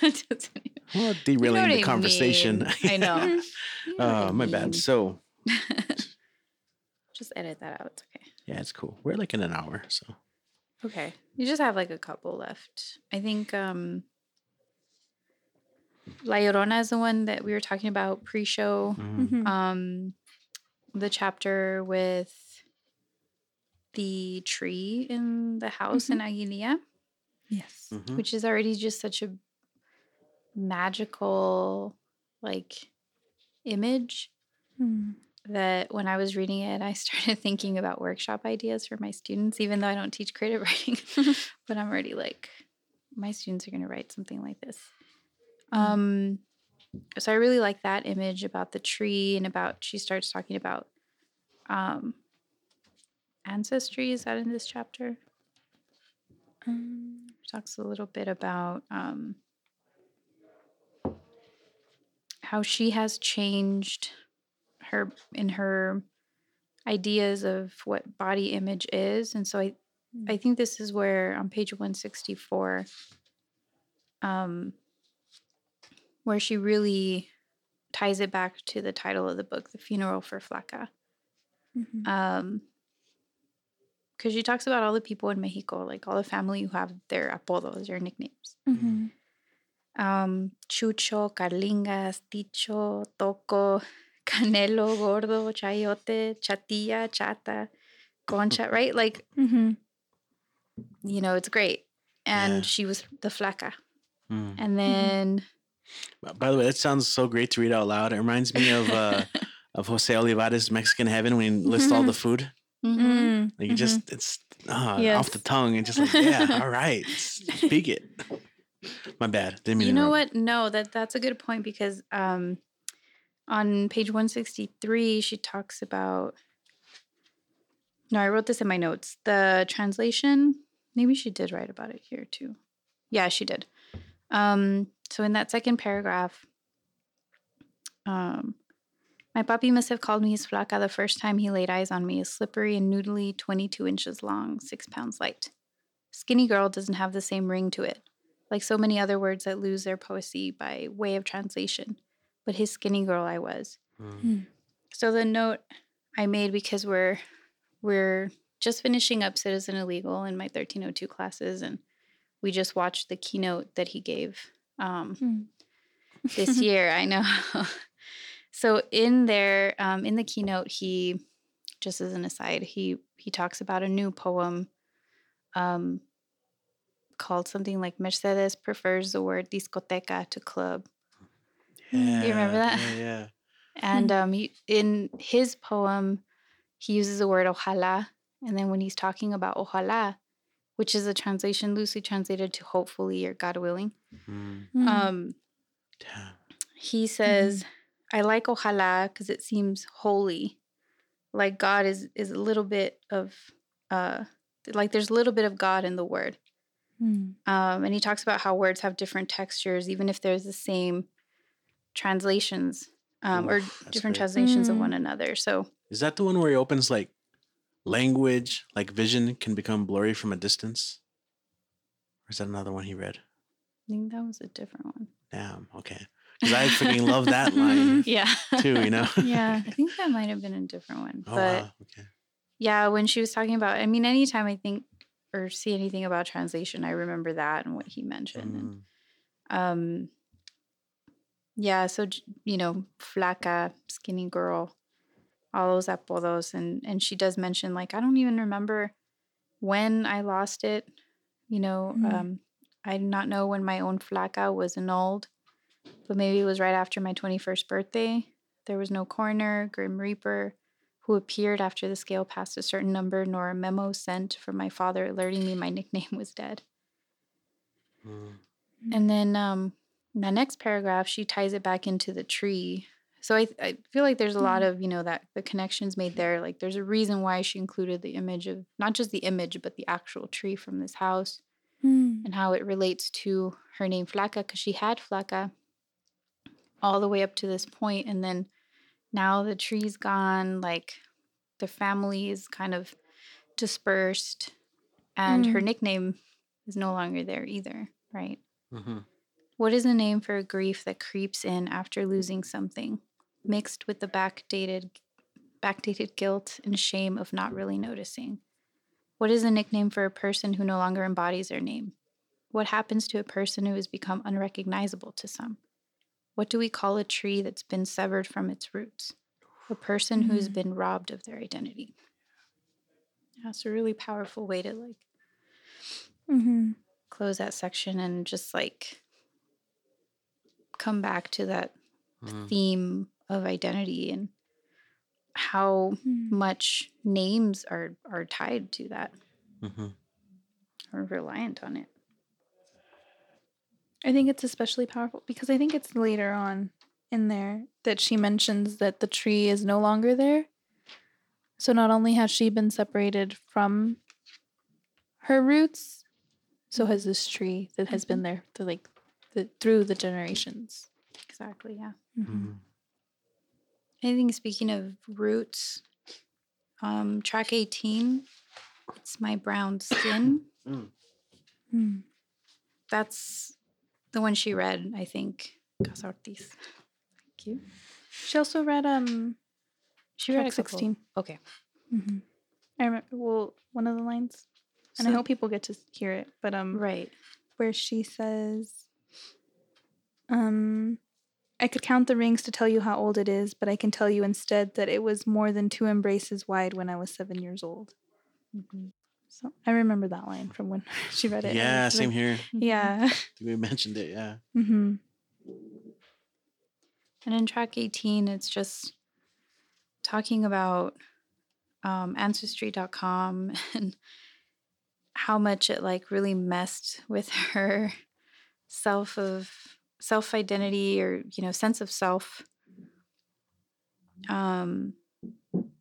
Doesn't even- Well, You know derailing what the I conversation. mean. I know. You know uh, what Oh, I my mean. bad. So, Just edit that out. It's okay. Yeah, it's cool. We're like in an hour. So, Okay. You just have like a couple left. I think um La Llorona is the one that we were talking about pre-show. mm. Mhm. Um the chapter with the tree in the house in Aguililla, yes. Mhm. which is already just such a magical like image Mm. That when I was reading it, I started thinking about workshop ideas for my students, even though I don't teach creative writing. but I'm already like, my students are going to write something like this. Um, so I really like that image about the tree and about, she starts talking about um, ancestry. Is that in this chapter? Um, talks a little bit about um, how she has changed her in her ideas of what body image is and so i i think this is where on page 164 um where she really ties it back to the title of the book the funeral for flaca mhm. um because she talks about all the people in mexico like all the family who have their apodos their nicknames Mhm. um, Chucho, Carlingas, Ticho, Toco, Canelo, Gordo, Chayote, Chatilla, Chata, Concha, right? Like, Mhm. you know, it's great. And Yeah. she was the flaca. Mm. And then, By the way, that sounds so great to read out loud. It reminds me of uh, of Jose Olivarez' Mexican Heaven when he lists all the food. Mhm. Mm. Like you just it's uh, Yes. off the tongue and just like yeah, all right, speak it. My bad. Didn't mean you know what? No, that that's a good point because um, on page 163, she talks about. No, I wrote this in my notes. The translation, maybe she did write about it here too. Yeah, she did. Um, so in that second paragraph, um, my puppy must have called me his flaca the first time he laid eyes on me, a slippery and noodly 22 inches long, six pounds light. Skinny girl doesn't have the same ring to it like so many other words that lose their poesy by way of translation. But his skinny girl I was. Mm. So the note I made because we're we're just finishing up Citizen Illegal in my 1302 classes, and we just watched the keynote that he gave um, Mm. this year. I know. so in there, um, in the keynote, he just as an aside, he he talks about a new poem um, called something like Mercedes prefers the word discoteca to club. Yeah. you remember that? Yeah, yeah. And um, he, in his poem, he uses the word ojalá. And then when he's talking about ojalá, which is a translation loosely translated to hopefully or God willing, Mm, Mm. um, damn. he says, I like ojalá because it seems holy. Like God is is a little bit of uh like there's a little bit of God in the word. Mm. Um, and he talks about how words have different textures, even if there's the same translations um, or Oof, that's different great. translations of Mm. one another. So Is that the one where he opens like language, like vision can become blurry from a distance? Or is that another one he read? I think that was a different one. Damn. Okay. Because I freaking love that line Yeah. too. You know. Yeah. I think that might have been a different one. oh but wow. Okay. yeah, when she was talking about, I mean, anytime I think or see anything about translation, I remember that and what he mentioned. And Mm, um yeah so you know flaca skinny girl all those apodos and and she does mention like i don't even remember when i lost it you know Mm. um i do not know when my own flaca was annulled but maybe it was right after my 21st birthday. There was no coroner grim reaper who appeared after the scale passed a certain number nor a memo sent from my father alerting me my nickname was dead. Mm, and then um, the next paragraph, she ties it back into the tree. So I, I feel like there's a lot of, you know, that the connections made there. Like there's a reason why she included the image of not just the image, but the actual tree from this house Mm. and how it relates to her name Flaca because she had Flaca all the way up to this point, And then now the tree's gone, like the family is kind of dispersed and her Mm. nickname is no longer there either, right? mhm. What is a name for a grief that creeps in after losing something, mixed with the backdated backdated guilt and shame of not really noticing? What is a nickname for a person who no longer embodies their name? What happens to a person who has become unrecognizable to some? What do we call a tree that's been severed from its roots? A person who's Mhm. been robbed of their identity. That's a really powerful way to like Mhm. close that section and just like come back to that Mm, theme of identity and how Mm. much names are are tied to that mhm. or reliant on it. I think it's especially powerful because I think it's later on in there that she mentions that the tree is no longer there. So not only has she been separated from her roots, so has this tree that has been there through like the, through the generations. Exactly, yeah. Mhm. I think speaking of roots, um track 18, it's my brown skin. Mm. Mm. That's the one she read, I think. Casa Ortiz. Thank you. She also read um She track read a couple- sixteen. Okay. Mm-hmm. I remember well one of the lines, and I So- hope people get to hear it. But um, Right. where she says, um, I could count the rings to tell you how old it is, but I can tell you instead that it was more than two embraces wide when I was seven years old. Mhm. So I remember that line from when she read it. Yeah, same like- here. Yeah. We mentioned it. Yeah. mm-hmm. And in track 18, it's just talking about um, ancestry.com and how much it like really messed with her self of self identity or you know sense of self um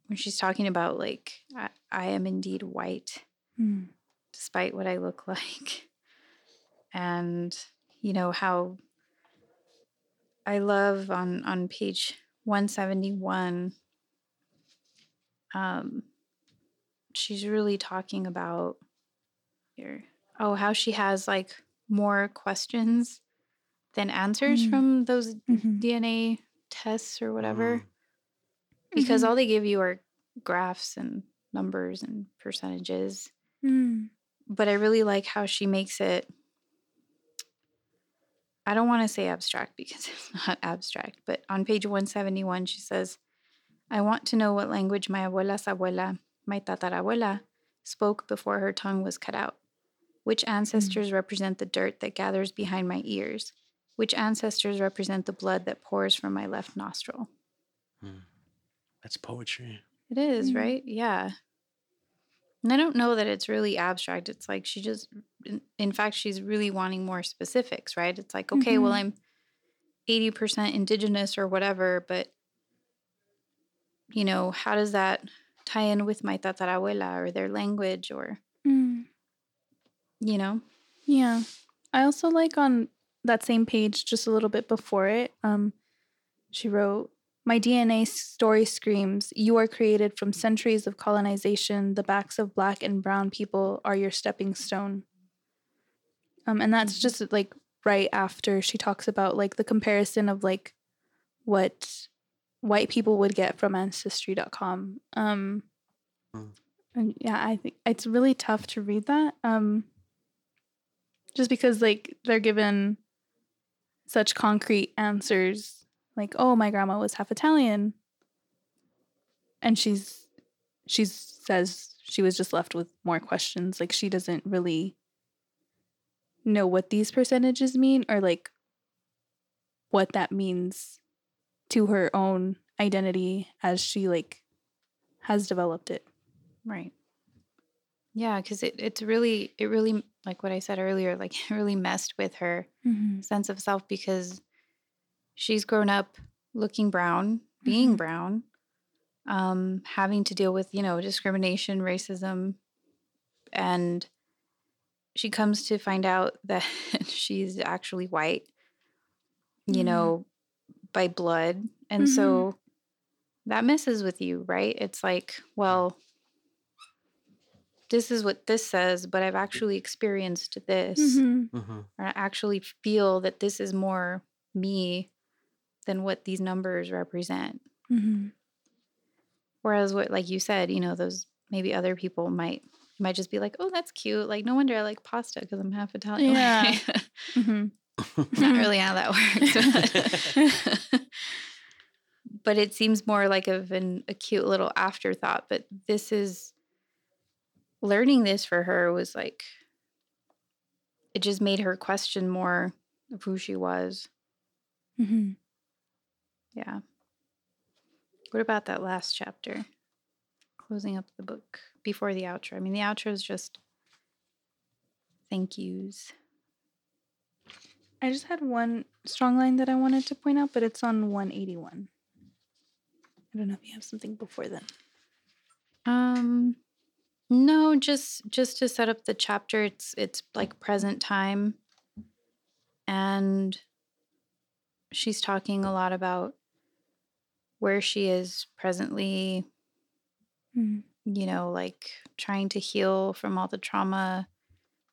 when she's talking about like I, I am indeed white Mm. despite what I look like. And you know how I love on on page 171 um she's really talking about here oh how she has like more questions than answers Mm. from those Mhm. DNA tests or whatever Mm. because Mhm. all they give you are graphs and numbers and percentages Mm. but I really like how she makes it. I don't want to say abstract because it's not abstract, but on page 171, she says, I want to know what language my abuela's abuela, my tatarabuela, spoke before her tongue was cut out. Which ancestors represent the dirt that gathers behind my ears? Which ancestors represent the blood that pours from my left nostril? Hmm. That's poetry. It is, Mm. right? Yeah. And I don't know that it's really abstract. It's like she just, in, in fact, she's really wanting more specifics, right? It's like, okay, well, Mhm. I'm 80% indigenous or whatever, but, you know, how does that tie in with my tatarabuela or their language or, Mm. you know? Yeah. I also like on that same page, just a little bit before it, um, she wrote, My DNA story screams, You are created from centuries of colonization. The backs of black and brown people are your stepping stone. Um, and that's just like right after she talks about like the comparison of like what white people would get from ancestry.com. Um, Mm. and yeah, I think it's really tough to read that. Um, just because like they're given such concrete answers like oh my grandma was half italian and she's she says she was just left with more questions like she doesn't really know what these percentages mean or like what that means to her own identity as she like has developed it Right. Yeah, because it, it's really, it really, like what I said earlier, like it really messed with her mm-hmm. sense of self because she's grown up looking brown, being Mhm. brown, um, having to deal with, you know, discrimination, racism. And she comes to find out that she's actually white, you Mhm. know, by blood. And Mhm. so that messes with you, right? It's like, well, this is what this says, but I've actually experienced this Mm-hmm. hmm or I actually feel that this is more me than what these numbers represent. Mm-hmm. Whereas what like you said, you know, those maybe other people might might just be like, "Oh, that's cute. Like no wonder I like pasta because I'm half Italian." Yeah. Like, Mm-hmm. Not really how that works. But, but it seems more like of an a cute little afterthought, but this is learning this for her was like it just made her question more of who she was. Mm-hmm. Yeah. What about that last chapter? Closing up the book before the outro. I mean, the outro is just thank yous. I just had one strong line that I wanted to point out, but it's on 181. I don't know if you have something before then. Um, no, just just to set up the chapter. It's it's like present time, and she's talking a lot about where she is presently. Mm-hmm. You know, like trying to heal from all the trauma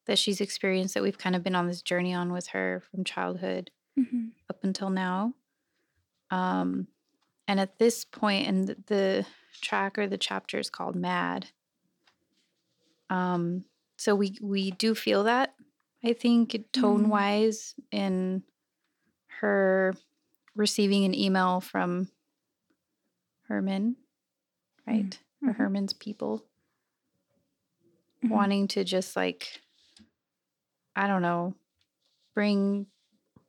that she's experienced that we've kind of been on this journey on with her from childhood Mm-hmm. up until now. Um, and at this point, and the, the track or the chapter is called Mad. Um, so we we do feel that I think tone wise in her receiving an email from Herman, right? Or Mhm. Herman's people Mhm. wanting to just like I don't know, bring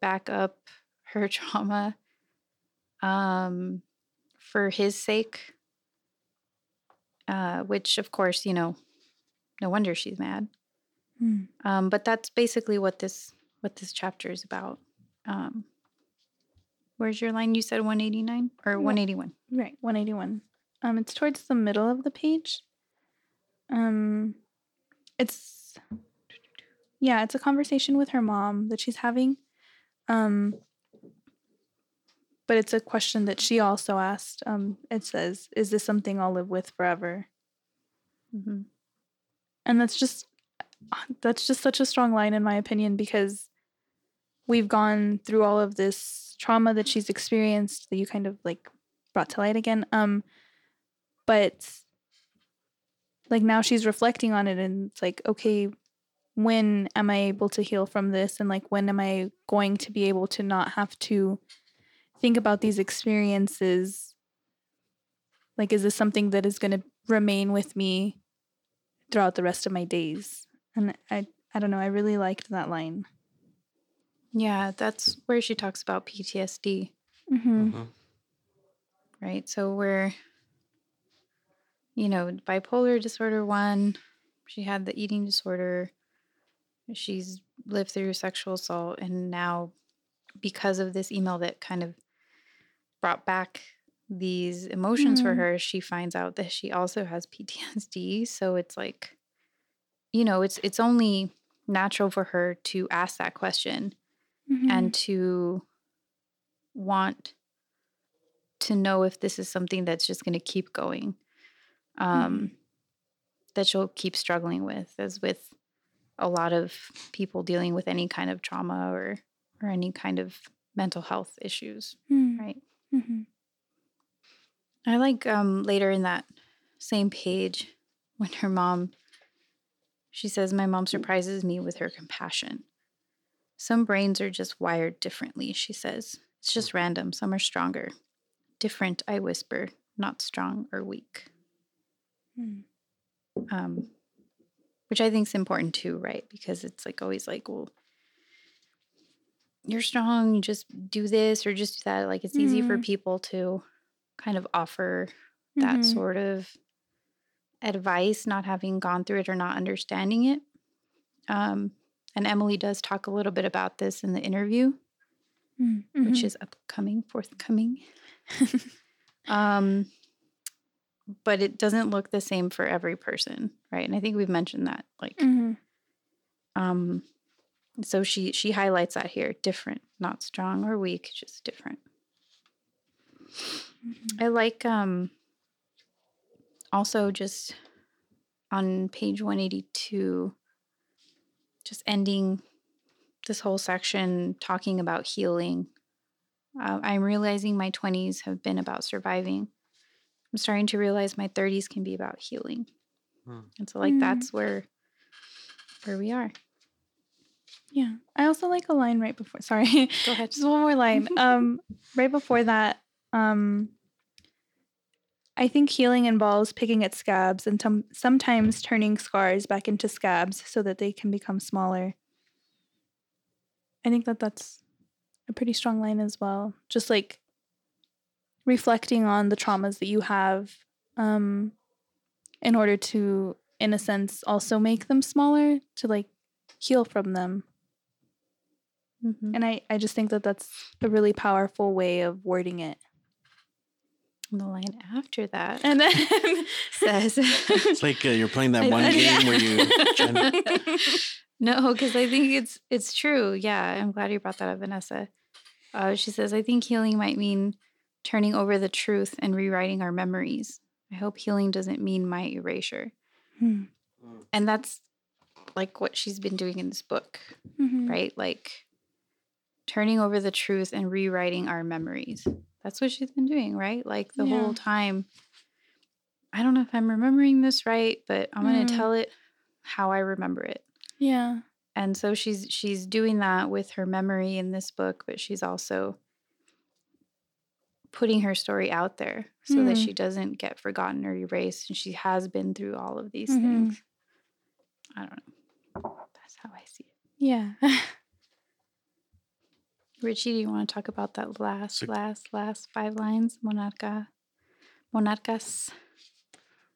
back up her trauma um for his sake. Uh which of course, you know, no wonder she's mad. Mm. Um but that's basically what this what this chapter is about. Um Where's your line? You said 189 or 181. Right, 181. Um, it's towards the middle of the page. Um, it's yeah, it's a conversation with her mom that she's having. Um, but it's a question that she also asked. Um, it says, "Is this something I'll live with forever?" Mm-hmm. And that's just that's just such a strong line in my opinion because we've gone through all of this trauma that she's experienced that you kind of like brought to light again. Um but like now she's reflecting on it and it's like okay when am i able to heal from this? And like when am i going to be able to not have to think about these experiences? Like is this something that is going to remain with me throughout the rest of my days and i I don't know. I really liked that line. Yeah, that's where she talks about PTSD, Mm-hmm. Mhm. right? So we're, you know, bipolar disorder one, she had the eating disorder, she's lived through sexual assault, and now because of this email that kind of brought back these emotions for Mhm. her, she finds out that she also has PTSD. So it's like, you know, it's it's only natural for her to ask that question Mm-hmm. and to want to know if this is something that's just going to keep going um that she'll keep struggling with as with a lot of people dealing with any kind of trauma or or any kind of mental health issues Mm-hmm. right Mm-hmm. I like um later in that same page when her mom she says my mom surprises me with her compassion some brains are just wired differently she says it's just random some are stronger different i whisper not strong or weak Mm. um, which I think is important too, right? Because it's like always like, well, you're strong, you just do this or just do that. Like it's easy for Mhm. people to kind of offer that Mhm. sort of advice, not having gone through it or not understanding it. Um, and Emily does talk a little bit about this in the interview, Mm-hmm. which is upcoming, forthcoming. um, but it doesn't look the same for every person, right? And I think we've mentioned that, like, Mm-hmm. um, so she she highlights that here, different, not strong or weak, just different. I like um also just on page 182 just ending this whole section talking about healing. Uh, I'm realizing my 20s have been about surviving. I'm starting to realize my 30s can be about healing. Hmm. And so like Mm. that's where where we are. Yeah. I also like a line right before. Sorry. Go ahead. Just one more line. Um, right before that, um, I think healing involves picking at scabs and tom- sometimes turning scars back into scabs so that they can become smaller. I think that that's a pretty strong line as well. Just like reflecting on the traumas that you have um, in order to, in a sense, also make them smaller to like heal from them. Mhm. And I, I just think that that's a really powerful way of wording it. And the line after that And then says It's like uh, you're playing that I- one I- game where you. No, because I think it's it's true. Yeah, I'm glad you brought that up, Vanessa. Uh, she says, I think healing might mean turning over the truth and rewriting our memories. I hope healing doesn't mean my erasure. Hmm. And that's like what she's been doing in this book, Mhm. right? Like turning over the truth and rewriting our memories. That's what she's been doing, right? Like the Yeah. whole time. I don't know if I'm remembering this right, but I'm going Mm. to tell it how I remember it Yeah. and so she's she's doing that with her memory in this book but she's also putting her story out there so that Hmm. she doesn't get forgotten or erased and she has been through all of these Mhm. things i don't know that's how i see it Yeah. richie do you want to talk about that last So- last last five lines monarca monarcas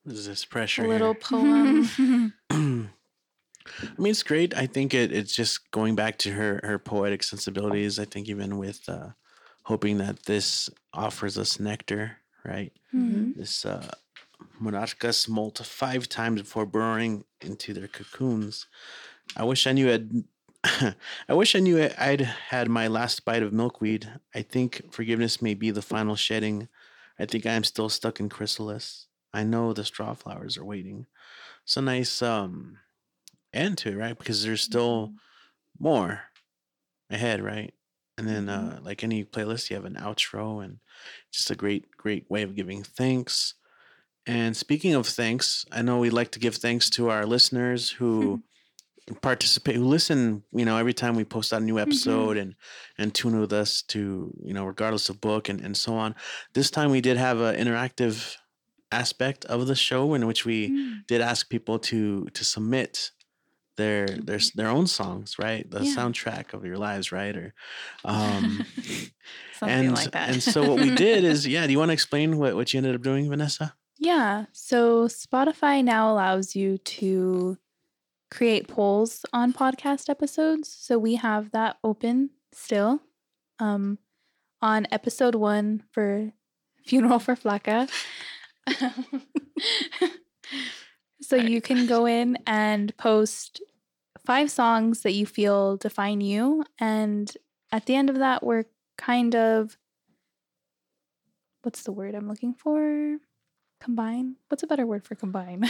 What is this pressure? a little here? poem I mean, it's great. I think it, it's just going back to her her poetic sensibilities. I think even with uh, hoping that this offers us nectar, right? Mhm. This uh, monarcas molt five times before burrowing into their cocoons. I wish I knew I'd. I wish I knew I'd had my last bite of milkweed. I think forgiveness may be the final shedding. I think I am still stuck in chrysalis. I know the straw flowers are waiting. It's a nice um end to it, right? Because there's still more ahead, right? And then, uh, like any playlist, you have an outro, and just a great, great way of giving thanks. And speaking of thanks, I know we like to give thanks to our listeners who participate, who listen. You know, every time we post out a new episode, and and tune with us to you know, regardless of book and and so on. This time we did have an interactive aspect of the show in which we Mm. did ask people to to submit their their their own songs, right? The Yeah. soundtrack of your lives, right? Or um Something and like that. and so what we did is yeah, do you want to explain what what you ended up doing, Vanessa? Yeah. So Spotify now allows you to create polls on podcast episodes. So we have that open still. Um, on episode one for Funeral for Flaca. so you can go in and post five songs that you feel define you. And at the end of that, we're kind of what's the word I'm looking for? Combine? What's a better word for combine?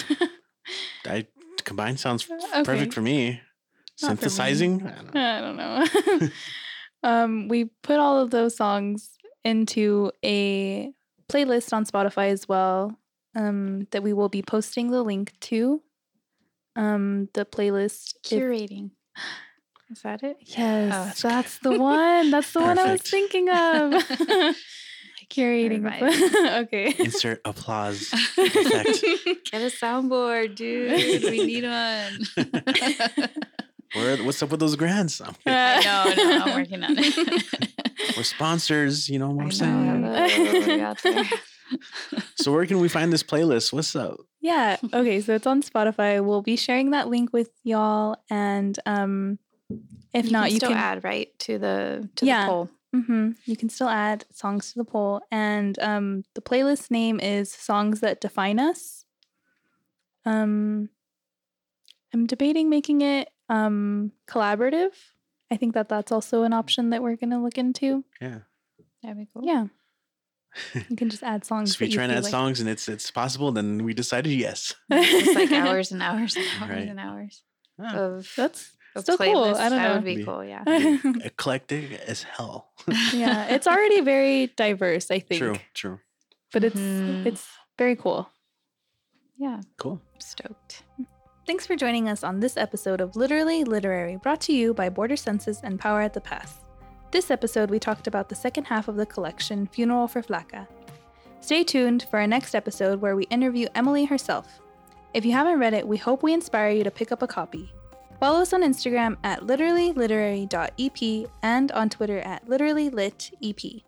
I combine sounds Okay. perfect for me. Not for me. Synthesizing? I don't know. I don't know. um, we put all of those songs into a playlist on Spotify as well um, that we will be posting the link to. Um, the playlist. if- Curating. Is that it? yes, Oh, that's that's the one. That's the one I was thinking of. Curating. Right. okay. Insert applause effect. Get a soundboard, dude. We need one. Where, what's up with those grants? I'm no, no, I'm working on it. We're sponsors, you know what I'm I saying? know, hello, we out there. So where can we find this playlist? What's up? Yeah. Okay. So it's on Spotify. We'll be sharing that link with y'all, and um, if you not, can you still can add right to the to Yeah. the poll. Hmm You can still add songs to the poll, and um, the playlist name is "Songs That Define Us." Um, I'm debating making it um collaborative. I think that that's also an option that we're gonna look into. Yeah. That'd be cool. Yeah, you can just add songs. So if we you try and feel add like- songs and it's it's possible, then we decided yes. It's like hours and hours and hours Right. and hours Ah, of, That's of still cool. I don't that know. would be Be- cool. Yeah. eclectic as hell. yeah, it's already very diverse. I think, True, true. but it's Mhm. it's very cool. Yeah. Cool. Stoked. Thanks for joining us on this episode of Literally Literary, brought to you by Border Senses and Power at the Pass. This episode, we talked about the second half of the collection, Funeral for Flaca. Stay tuned for our next episode where we interview Emily herself. If you haven't read it, we hope we inspire you to pick up a copy. Follow us on Instagram at literallyliterary.ep and on Twitter at literallylitep.